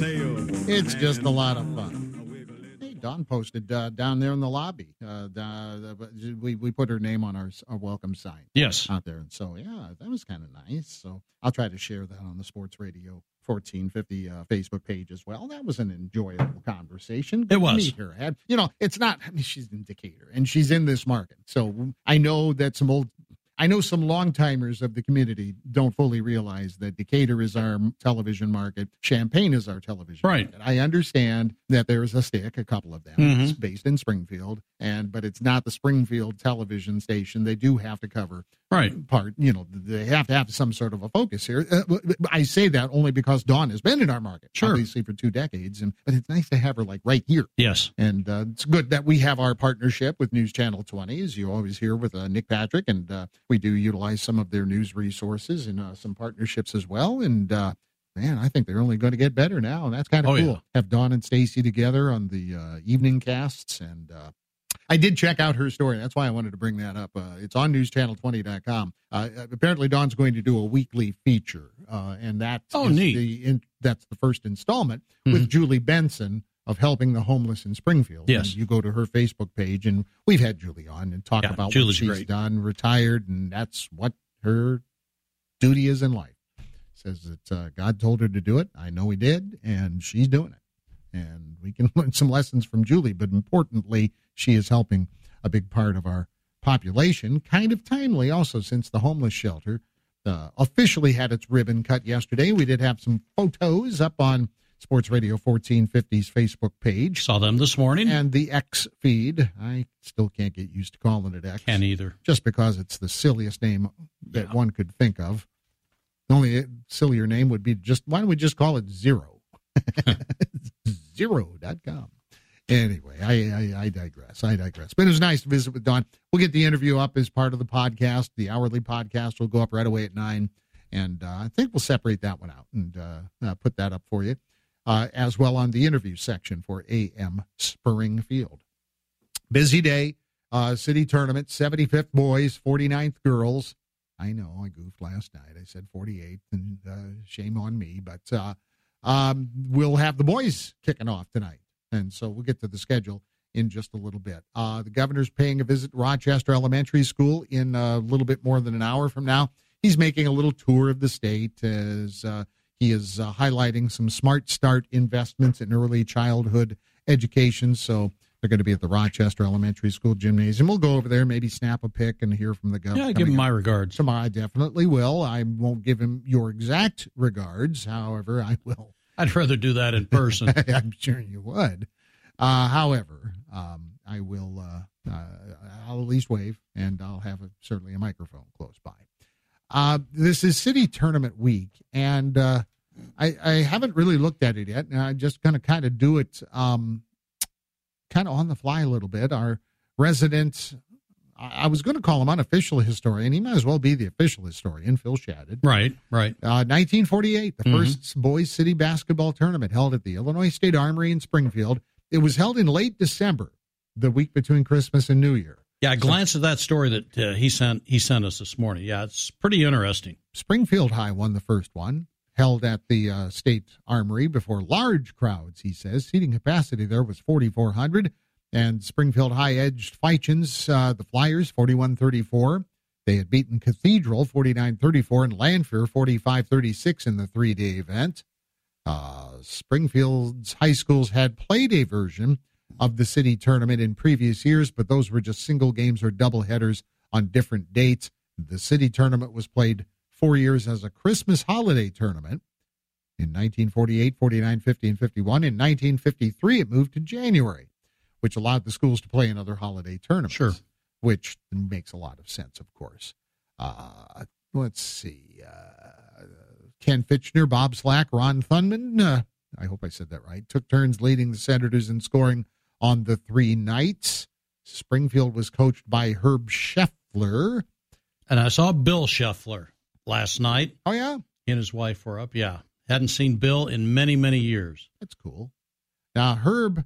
it's just a lot of fun. Hey, Dawn posted uh, down there in the lobby. Uh, the, the- we we put her name on our, our welcome sign. Yes. out there, and so yeah, that was kind of nice. So I'll try to share that on the Sports Radio 1450 uh, Facebook page as well. That was an enjoyable conversation. Good to was. meet her. Had- you know, it's not. I mean, she's in Decatur and she's in this market, so I know that some old. I know some long timers of the community don't fully realize that Decatur is our television market, Champaign is our television Right. market. I understand that there is a stick, a couple of them, Mhm. it's based in Springfield, and but it's not the Springfield television station. They do have to cover right part. You know, they have to have some sort of a focus here. Uh, I say that only because Dawn has been in our market, Sure. obviously for two decades, and but it's nice to have her like right here. Yes. And uh, it's good that we have our partnership with News Channel 20, as you always hear with uh, Nick Patrick, and uh, we do utilize some of their news resources and uh, some partnerships as well. And uh, man, I think they're only going to get better now, and that's kind of Oh, cool. yeah. Have Dawn and Stacy together on the uh, evening casts, and uh, I did check out her story. That's why I wanted to bring that up. Uh, it's on newschannel20.com. Uh, apparently, Dawn's going to do a weekly feature, uh, and that's Oh, neat. The, in, that's the first installment with Julie Benson of helping the homeless in Springfield. Yes. And you go to her Facebook page, and we've had Julie on and talk Yeah, about Julie's what she's great. done, retired, and that's what her duty is in life. Says that uh, God told her to do it. I know He did, and she's doing it. And we can learn some lessons from Julie, but importantly, she is helping a big part of our population. Kind of timely, also, since the homeless shelter uh, officially had its ribbon cut yesterday. We did have some photos up on Sports Radio 1450's Facebook page. Saw them this morning. And the X feed. I still can't get used to calling it X. Can't either. Just because it's the silliest name that one could think of. The only sillier name would be just, why don't we just call it Zero? Zero.com. Anyway, I, I, I digress. I digress. But it was nice to visit with Don. We'll get the interview up as part of the podcast. The hourly podcast will go up right away at 9. And uh, I think we'll separate that one out and uh, uh, put that up for you, uh, as well on the interview section for AM Springfield. Busy day. Uh, city tournament, 75th boys, 49th girls. I know I goofed last night. I said 48th, and uh, shame on me. But uh, um, we'll have the boys kicking off tonight. And so we'll get to the schedule in just a little bit. Uh, the governor's paying a visit to Rochester Elementary School in a little bit more than an hour from now. He's making a little tour of the state as uh, he is uh, highlighting some Smart Start investments in early childhood education. So they're going to be at the Rochester Elementary School gymnasium. We'll go over there, maybe snap a pic and hear from the governor. Yeah, give him my regards. Tomorrow, I definitely will. I won't give him your exact regards. However, I will. I'd rather do that in person. I'm sure you would. Uh, however, um, I will. Uh, uh, I'll at least wave, and I'll have a, certainly a microphone close by. Uh, this is city tournament week, and uh, I, I haven't really looked at it yet. And I'm just going to kind of do it, um, kind of on the fly a little bit. Our resident, I I was going to call him unofficial historian. He might as well be the official historian, Phil Shadid. Right, right. Uh, 1948, the Mhm. first boys city basketball tournament held at the Illinois State Armory in Springfield. It was held in late December, the week between Christmas and New Year. Yeah, I glanced at that story that uh, he sent he sent us this morning. Yeah, it's pretty interesting. Springfield High won the first one, held at the uh, State Armory before large crowds, he says. Seating capacity there was 4,400. And Springfield High edged Feitshans, uh, the Flyers, 41 34. They had beaten Cathedral 49 34 and Lanphier 45 36 in the three day event. Uh, Springfield's high schools had played a version of the city tournament in previous years, but those were just single games or double headers on different dates. The city tournament was played four years as a Christmas holiday tournament. In 1948, 49, 50, and 51. In 1953, it moved to January, which allowed the schools to play another holiday tournament. Sure. Which makes a lot of sense, of course. Uh, let's see. Uh, Ken Fitchner, Bob Slack, Ron Thunman. Uh, I hope I said that right. Took turns leading the Senators in scoring on the three nights. Springfield was coached by Herb Scheffler. And I saw Bill Scheffler last night. Oh, yeah? He and his wife were up. Yeah. Hadn't seen Bill in many, many years. That's cool. Now, Herb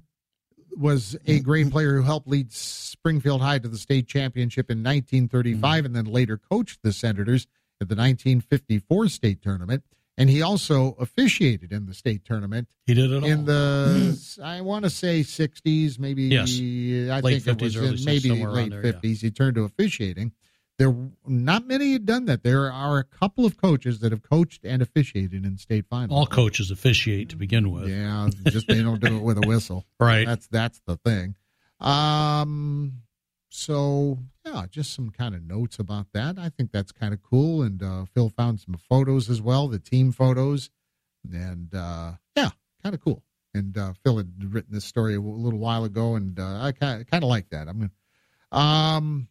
was a great player who helped lead Springfield High to the state championship in 1935 mm-hmm. and then later coached the Senators at the 1954 state tournament. And he also officiated in the state tournament. He did it in all. the I want to say 60s, maybe. Yes. I late think 50s, it was in maybe late there, 50s. Yeah. He turned to officiating. There, not many had done that. There are a couple of coaches that have coached and officiated in state finals. All coaches officiate to begin with. Yeah, just they don't do it with a whistle. right. That's that's the thing. Um. So yeah, just some kind of notes about that. I think that's kind of cool. And uh, Phil found some photos as well, the team photos, and uh, yeah, kind of cool. And uh, Phil had written this story a little while ago, and uh, I kind of like that. I'm gonna. Um,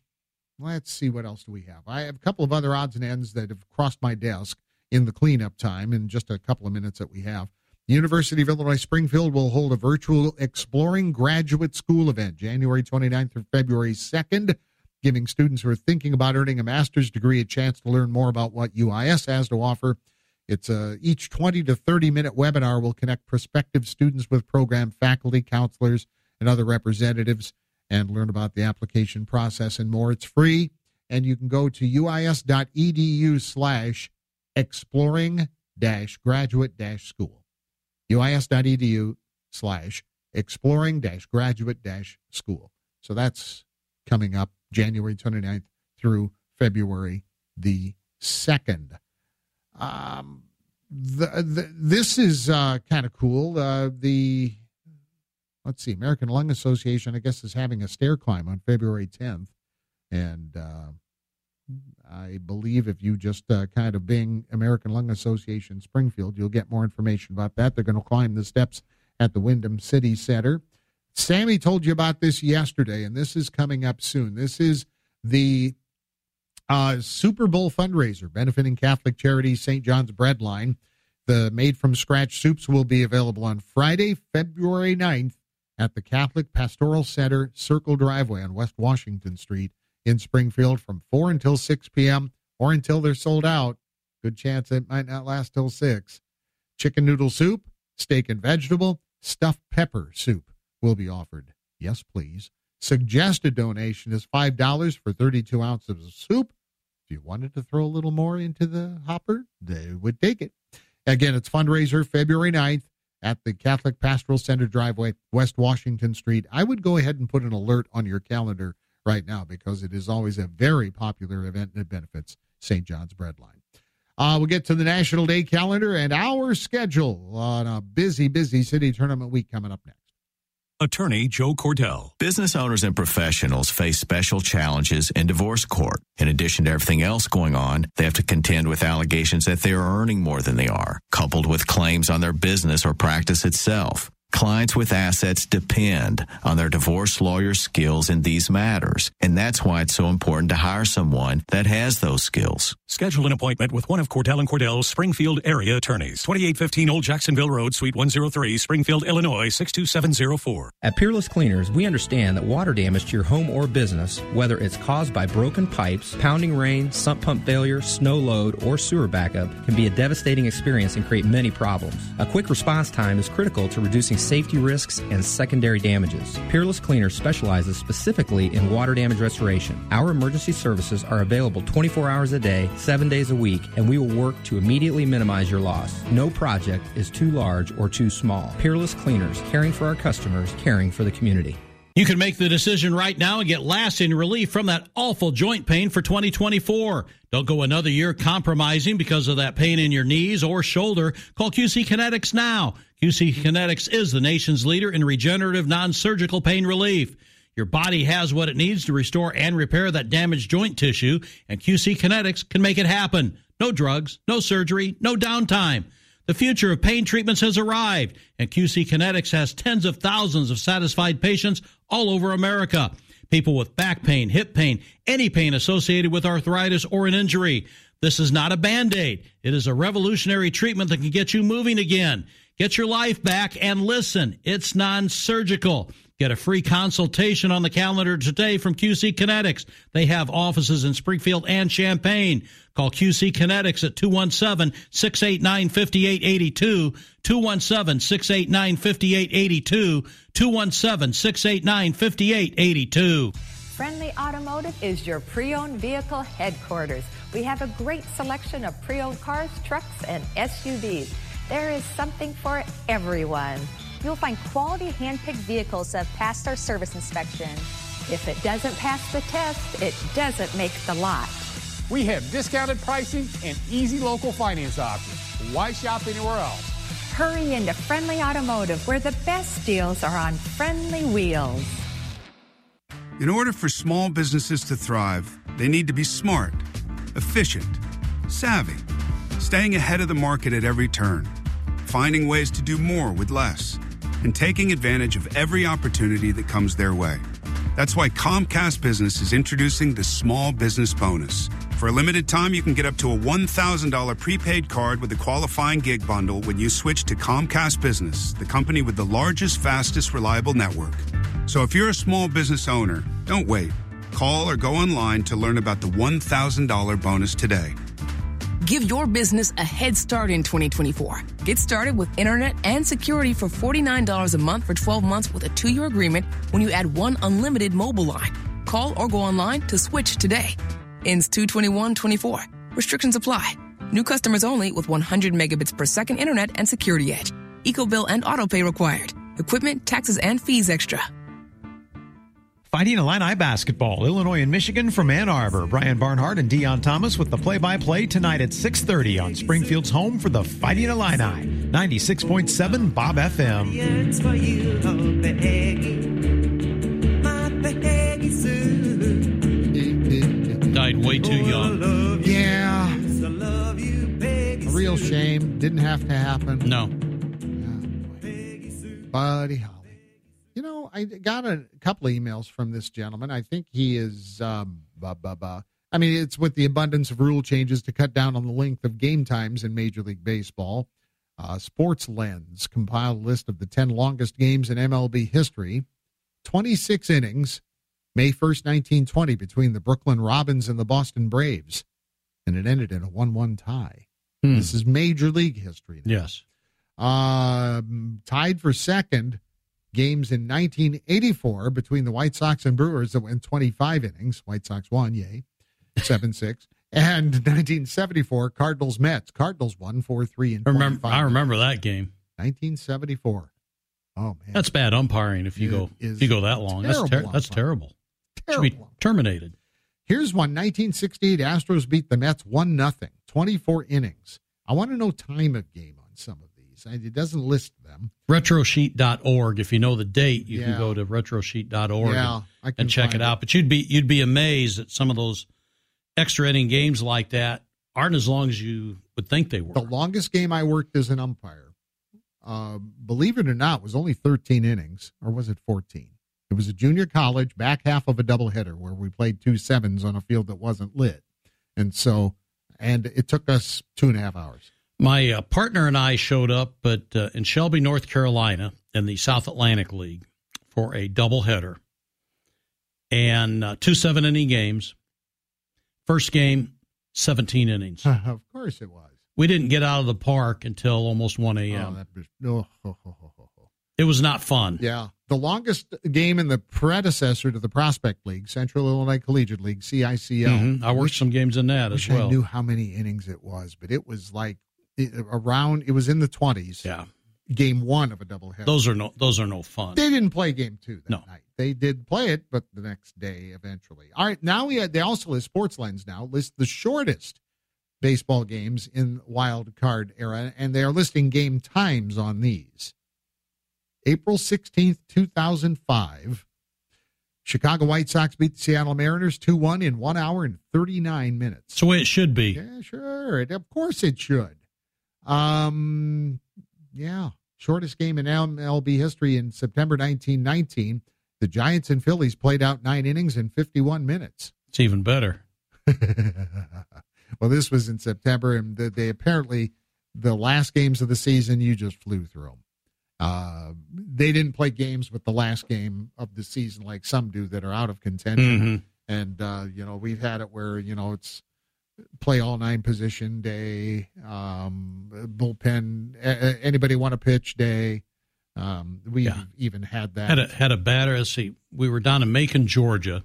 let's see what else do we have. I have a couple of other odds and ends that have crossed my desk in the cleanup time in just a couple of minutes that we have. University of Illinois Springfield will hold a virtual Exploring Graduate School event January 29th through February 2nd, giving students who are thinking about earning a master's degree a chance to learn more about what UIS has to offer. It's a, each 20 to 30 minute webinar will connect prospective students with program faculty, counselors, and other representatives and learn about the application process and more. It's free, and you can go to uis.edu slash exploring dash graduate dash school uis.edu slash exploring dash graduate dash school. So that's coming up January 29th through February the 2nd. Um, the, the, this is uh, kind of cool. Uh, the let's see, American Lung Association, I guess, is having a stair climb on February 10th, and uh, I believe if you just uh, kind of bing American Lung Association Springfield, you'll get more information about that. They're going to climb the steps at the Wyndham City Center. Sammy told you about this yesterday, and this is coming up soon. This is the uh, Super Bowl fundraiser benefiting Catholic Charities St. John's Breadline. The made from scratch soups will be available on Friday, February 9th at the Catholic Pastoral Center Circle Driveway on West Washington Street in Springfield from 4 until 6 p.m. or until they're sold out. Good chance it might not last till 6. Chicken noodle soup, steak and vegetable, stuffed pepper soup will be offered. Yes, please. Suggested donation is $5 for 32 ounces of soup. If you wanted to throw a little more into the hopper, they would take it. Again, it's fundraiser February 9th at the Catholic Pastoral Center driveway, West Washington Street. I would go ahead and put an alert on your calendar right now because it is always a very popular event and it benefits St. John's Breadline. Uh, we'll get to the National Day calendar and our schedule on a busy, busy city tournament week coming up next. Attorney Joe Cordell. Business owners and professionals face special challenges in divorce court. In addition to everything else going on, they have to contend with allegations that they are earning more than they are, coupled with claims on their business or practice itself. Clients with assets depend on their divorce lawyer skills in these matters, and that's why it's so important to hire someone that has those skills. Schedule an appointment with one of Cordell and Cordell's Springfield area attorneys. 2815 Old Jacksonville Road, Suite 103, Springfield, Illinois 62704. At Peerless Cleaners, we understand that water damage to your home or business, whether it's caused by broken pipes, pounding rain, sump pump failure, snow load, or sewer backup, can be a devastating experience and create many problems. A quick response time is critical to reducing safety risks and secondary damages. Peerless Cleaners specializes specifically in water damage restoration. Our emergency services are available 24 hours a day, 7 days a week, and we will work to immediately minimize your loss. No project is too large or too small. Peerless Cleaners, caring for our customers, caring for the community. You can make the decision right now and get lasting relief from that awful joint pain for 2024. Don't go another year compromising because of that pain in your knees or shoulder. Call QC Kinetics now. QC Kinetics is the nation's leader in regenerative non-surgical pain relief. Your body has what it needs to restore and repair that damaged joint tissue, and QC Kinetics can make it happen. No drugs, no surgery, no downtime. The future of pain treatments has arrived, and QC Kinetics has tens of thousands of satisfied patients all over America. People with back pain, hip pain, any pain associated with arthritis or an injury. This is not a band aid. It is a revolutionary treatment that can get you moving again. Get your life back and listen. It's non surgical. Get a free consultation on the calendar today from QC Kinetics. They have offices in Springfield and Champaign. Call QC Kinetics at 217 689 5882. 217 689 5882. 217 689 5882. Friendly Automotive is your pre owned vehicle headquarters. We have a great selection of pre owned cars, trucks, and SUVs. There is something for everyone. You'll find quality hand-picked vehicles that have passed our service inspection. If it doesn't pass the test, it doesn't make the lot. We have discounted pricing and easy local finance options. Why shop anywhere else? Hurry into Friendly Automotive, where the best deals are on friendly wheels. In order for small businesses to thrive, they need to be smart, efficient, savvy, staying ahead of the market at every turn, finding ways to do more with less, and taking advantage of every opportunity that comes their way. That's why Comcast Business is introducing the Small Business Bonus. For a limited time, you can get up to a $1,000 prepaid card with a qualifying gig bundle when you switch to Comcast Business, the company with the largest, fastest, reliable network. So if you're a small business owner, don't wait. Call or go online to learn about the $1,000 bonus today. Give your business a head start in 2024. Get started with internet and security for $49 a month for 12 months with a two year agreement when you add one unlimited mobile line. Call or go online to switch today. Ends 221 24. Restrictions apply. New customers only with 100 megabits per second internet and security edge. EcoBill and autopay required. Equipment, taxes, and fees extra. Fighting Illini basketball, Illinois and Michigan from Ann Arbor. Brian Barnhart and Deon Thomas with the play-by-play tonight at 6:30 on Springfield's home for the Fighting Illini. 96.7 Bob FM. Died way too young. Yeah. A real shame. Didn't have to happen. No. Buddy Holly. You know, I got a couple of emails from this gentleman. I think he is, um, blah, blah, blah. I mean, it's with the abundance of rule changes to cut down on the length of game times in Major League Baseball. Uh, Sports Lens compiled a list of the 10 longest games in MLB history. 26 innings, May 1st, 1920, between the Brooklyn Robins and the Boston Braves. And it ended in a 1 1 tie. Hmm. This is Major League history. now. Yes. Um, tied for second, games in 1984 between the White Sox and Brewers that went 25 innings. White Sox won, yay, 7 6. And 1974, Cardinals Mets. Cardinals won 4 3 and I remember, I remember that game. 1974. Oh, man. That's bad umpiring if you It go if you go that long. That's ter- terrible that's umpiring. terrible. Should be terminated. Here's one 1968 Astros beat the Mets 1 0, 24 innings. I want to know time of game on some of I- It doesn't list them. Retrosheet.org. If you know the date, you Yeah. can go to retrosheet.org Yeah, and, and check it it. out. But you'd be you'd be amazed that some of those extra inning games like that aren't as long as you would think they were. The longest game I worked as an umpire, uh, believe it or not, was only 13 innings, or was it 14? It was a junior college back half of a doubleheader where we played two sevens on a field that wasn't lit, and so, and it took us two and a half hours. My uh, partner and I showed up at, uh, in Shelby, North Carolina, in the South Atlantic League for a doubleheader and uh, two seven inning games. First game, 17 innings. of course it was. We didn't get out of the park until almost 1 Oh, a.m. was, oh, it was not fun. Yeah. The longest game in the predecessor to the Prospect League, Central Illinois Collegiate League, CICL. Mhm. I worked some games in that as well. I knew how many innings it was, but it was like around, it was in the 20s. Yeah. game one of a doubleheader. Those are no those are no fun. They didn't play game two that No. night. They did play it, but the next day eventually. All right, now we had they also list Sports Lens now list the shortest baseball games in wild card era, and they are listing game times on these. April sixteenth, two thousand five. Chicago White Sox beat the Seattle Mariners 2 1 in one hour and 39 minutes. Way it should be. Yeah, sure. It, of course it should. Um, yeah. Shortest game in MLB history in September 1919. The Giants and Phillies played out nine innings in 51 minutes. It's even better. well, this was in September, and they, they apparently, the last games of the season, you just flew through them. Uh, they didn't play games with the last game of the season like some do that are out of contention. Mhm. And, uh, you know, we've had it where, you know, it's play all nine position day, um, bullpen, a- anybody want to pitch day. Um, we've Yeah. even had that. Had a had a batter. Let's see. We were down in Macon, Georgia,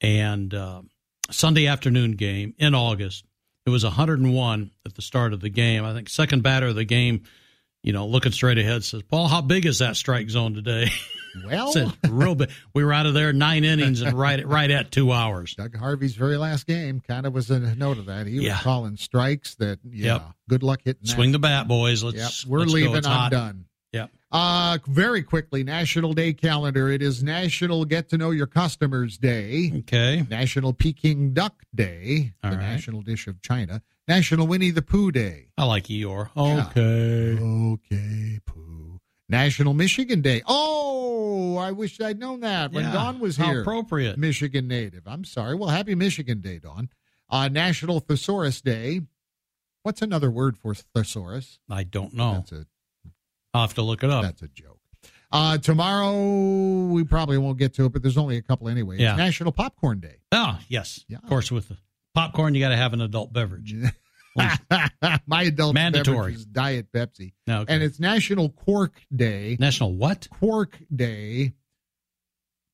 and uh, Sunday afternoon game in August. It was 101 at the start of the game. I think second batter of the game, you know, looking straight ahead says, "Paul, how big is that strike zone today?" Well, said real big. We were out of there nine innings and right right at two hours. Doug Harvey's very last game kind of was a note of that. He was calling strikes that, yeah, Yep. good luck hitting that. Swing the bat, boys. Let's. Yep, we're let's leaving. I'm hot. done. Yep. Uh, very quickly, National Day calendar. It is National Get to Know Your Customers Day. Okay. National Peking Duck Day. All the right. national dish of China. National Winnie the Pooh Day. I like Eeyore. Yeah. Okay. Okay, Pooh. National Michigan Day. Oh, I wish I'd known that when Yeah, Dawn was how here. appropriate. Michigan native. I'm sorry. Well, happy Michigan Day, Dawn. Uh, National Thesaurus Day. What's another word for thesaurus? I don't know. That's a I'll have to look it up. That's a joke. Uh, tomorrow we probably won't get to it, but there's only a couple anyway. It's National Popcorn Day. Oh, yes. Yeah. Of course, with the popcorn, you got to have an adult beverage. My adult Mandatory. beverage is Diet Pepsi. Okay. And it's National Quark Day. National what? Quark Day.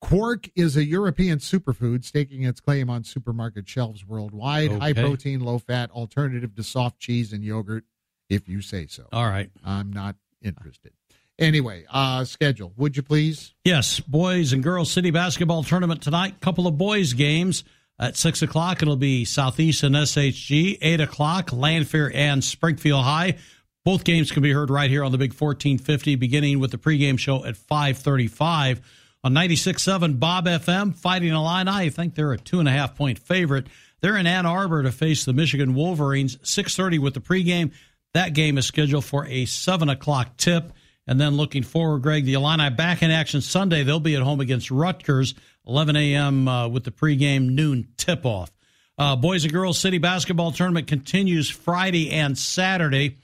Quark is a European superfood staking its claim on supermarket shelves worldwide. High protein, low fat alternative to soft cheese and yogurt, if you say so. All right. I'm not interested. Anyway, uh, schedule, would you please? Yes, boys and girls city basketball tournament tonight. Couple of boys games at six o'clock. It'll be Southeast and SHG. Eight o'clock, Lanphier and Springfield High. Both games can be heard right here on the Big 1450, beginning with the pregame show at 535 on 96.7 Bob FM. Fighting Illini, I think they're a two and a half point favorite. They're in Ann Arbor to face the Michigan Wolverines. 6:30 with the pregame. That game is scheduled for a seven o'clock tip. And then looking forward, Greg, the Illini back in action Sunday. They'll be at home against Rutgers, 11 a.m. Uh, with the pregame noon tip off. Uh, boys and girls city basketball tournament continues Friday and Saturday.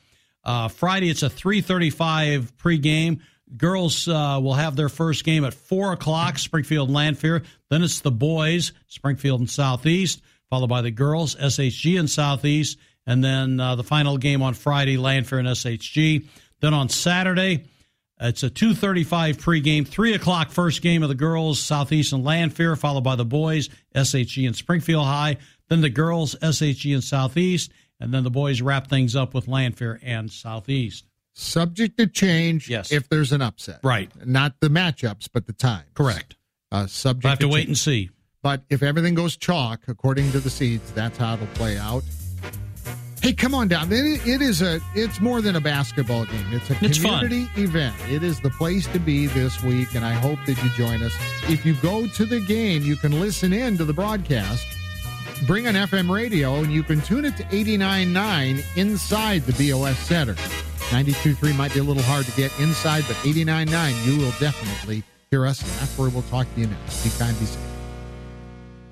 Uh, Friday it's a 3:35 pregame. Girls uh, will have their first game at four o'clock. Springfield and Lanphier. Then it's the boys, Springfield and Southeast, followed by the girls, SHG and Southeast, and then uh, the final game on Friday, Lanphier and SHG. Then on Saturday, it's a 2.35 pregame, 3 o'clock first game of the girls, Southeast and Lanphier, followed by the boys, SHG and Springfield High. Then the girls, SHG and Southeast. And then the boys wrap things up with Lanphier and Southeast. Subject to change Yes. if there's an upset. Right. Not the matchups, but the time. Correct. Uh, subject We'll have to wait change. and see. But if everything goes chalk according to the seeds, that's how it'll play out. Hey, come on down. It, it is a. It's more than a basketball game. It's a It's fun. community event. It is the place to be this week, and I hope that you join us. If you go to the game, you can listen in to the broadcast. Bring an FM radio, and you can tune it to 89.9 inside the BOS Center. 92.3 might be a little hard to get inside, but 89.9 you will definitely hear us, and that's where we'll talk to you next. Be kind, be safe.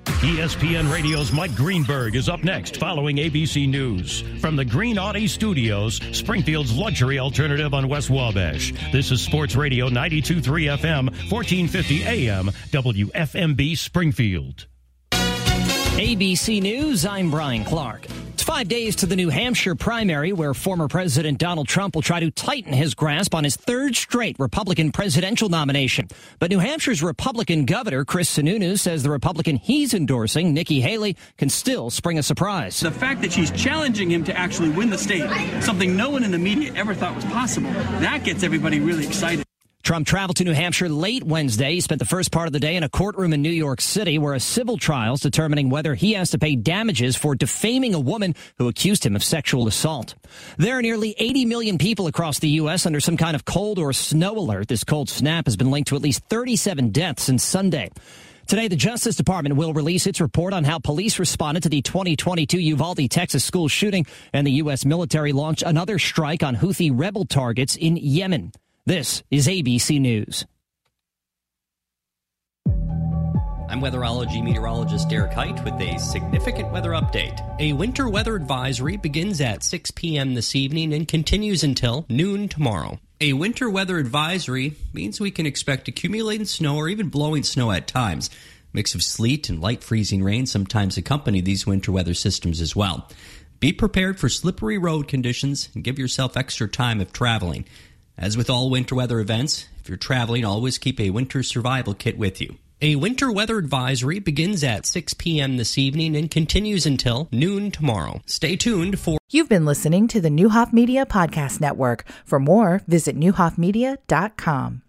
ESPN Radio's Mike Greenberg is up next following ABC News. From the Green Audi Studios, Springfield's luxury alternative on West Wabash. This is Sports Radio 92.3 FM, 1450 AM, WFMB Springfield. ABC News, I'm Brian Clark. It's five days to the New Hampshire primary, where former President Donald Trump will try to tighten his grasp on his third straight Republican presidential nomination. But New Hampshire's Republican governor, Chris Sununu, says the Republican he's endorsing, Nikki Haley, can still spring a surprise. The fact that she's challenging him to actually win the state, something no one in the media ever thought was possible, that gets everybody really excited. Trump traveled to New Hampshire late Wednesday. He spent the first part of the day in a courtroom in New York City where a civil trial is determining whether he has to pay damages for defaming a woman who accused him of sexual assault. There are nearly 80 million people across the U.S. under some kind of cold or snow alert. This cold snap has been linked to at least 37 deaths since Sunday. Today, the Justice Department will release its report on how police responded to the 2022 Uvalde, Texas school shooting, and the U.S. military launched another strike on Houthi rebel targets in Yemen. This is ABC News. I'm weatherology meteorologist Derek Height with a significant weather update. A winter weather advisory begins at 6 p.m. this evening and continues until noon tomorrow. A winter weather advisory means we can expect accumulating snow or even blowing snow at times. Mix of sleet and light freezing rain sometimes accompany these winter weather systems as well. Be prepared for slippery road conditions and give yourself extra time if traveling. As with all winter weather events, if you're traveling, always keep a winter survival kit with you. A winter weather advisory begins at 6 p.m. this evening and continues until noon tomorrow. Stay tuned for. You've been listening to the Neuhoff Media Podcast Network. For more, visit neuhoffmedia.com.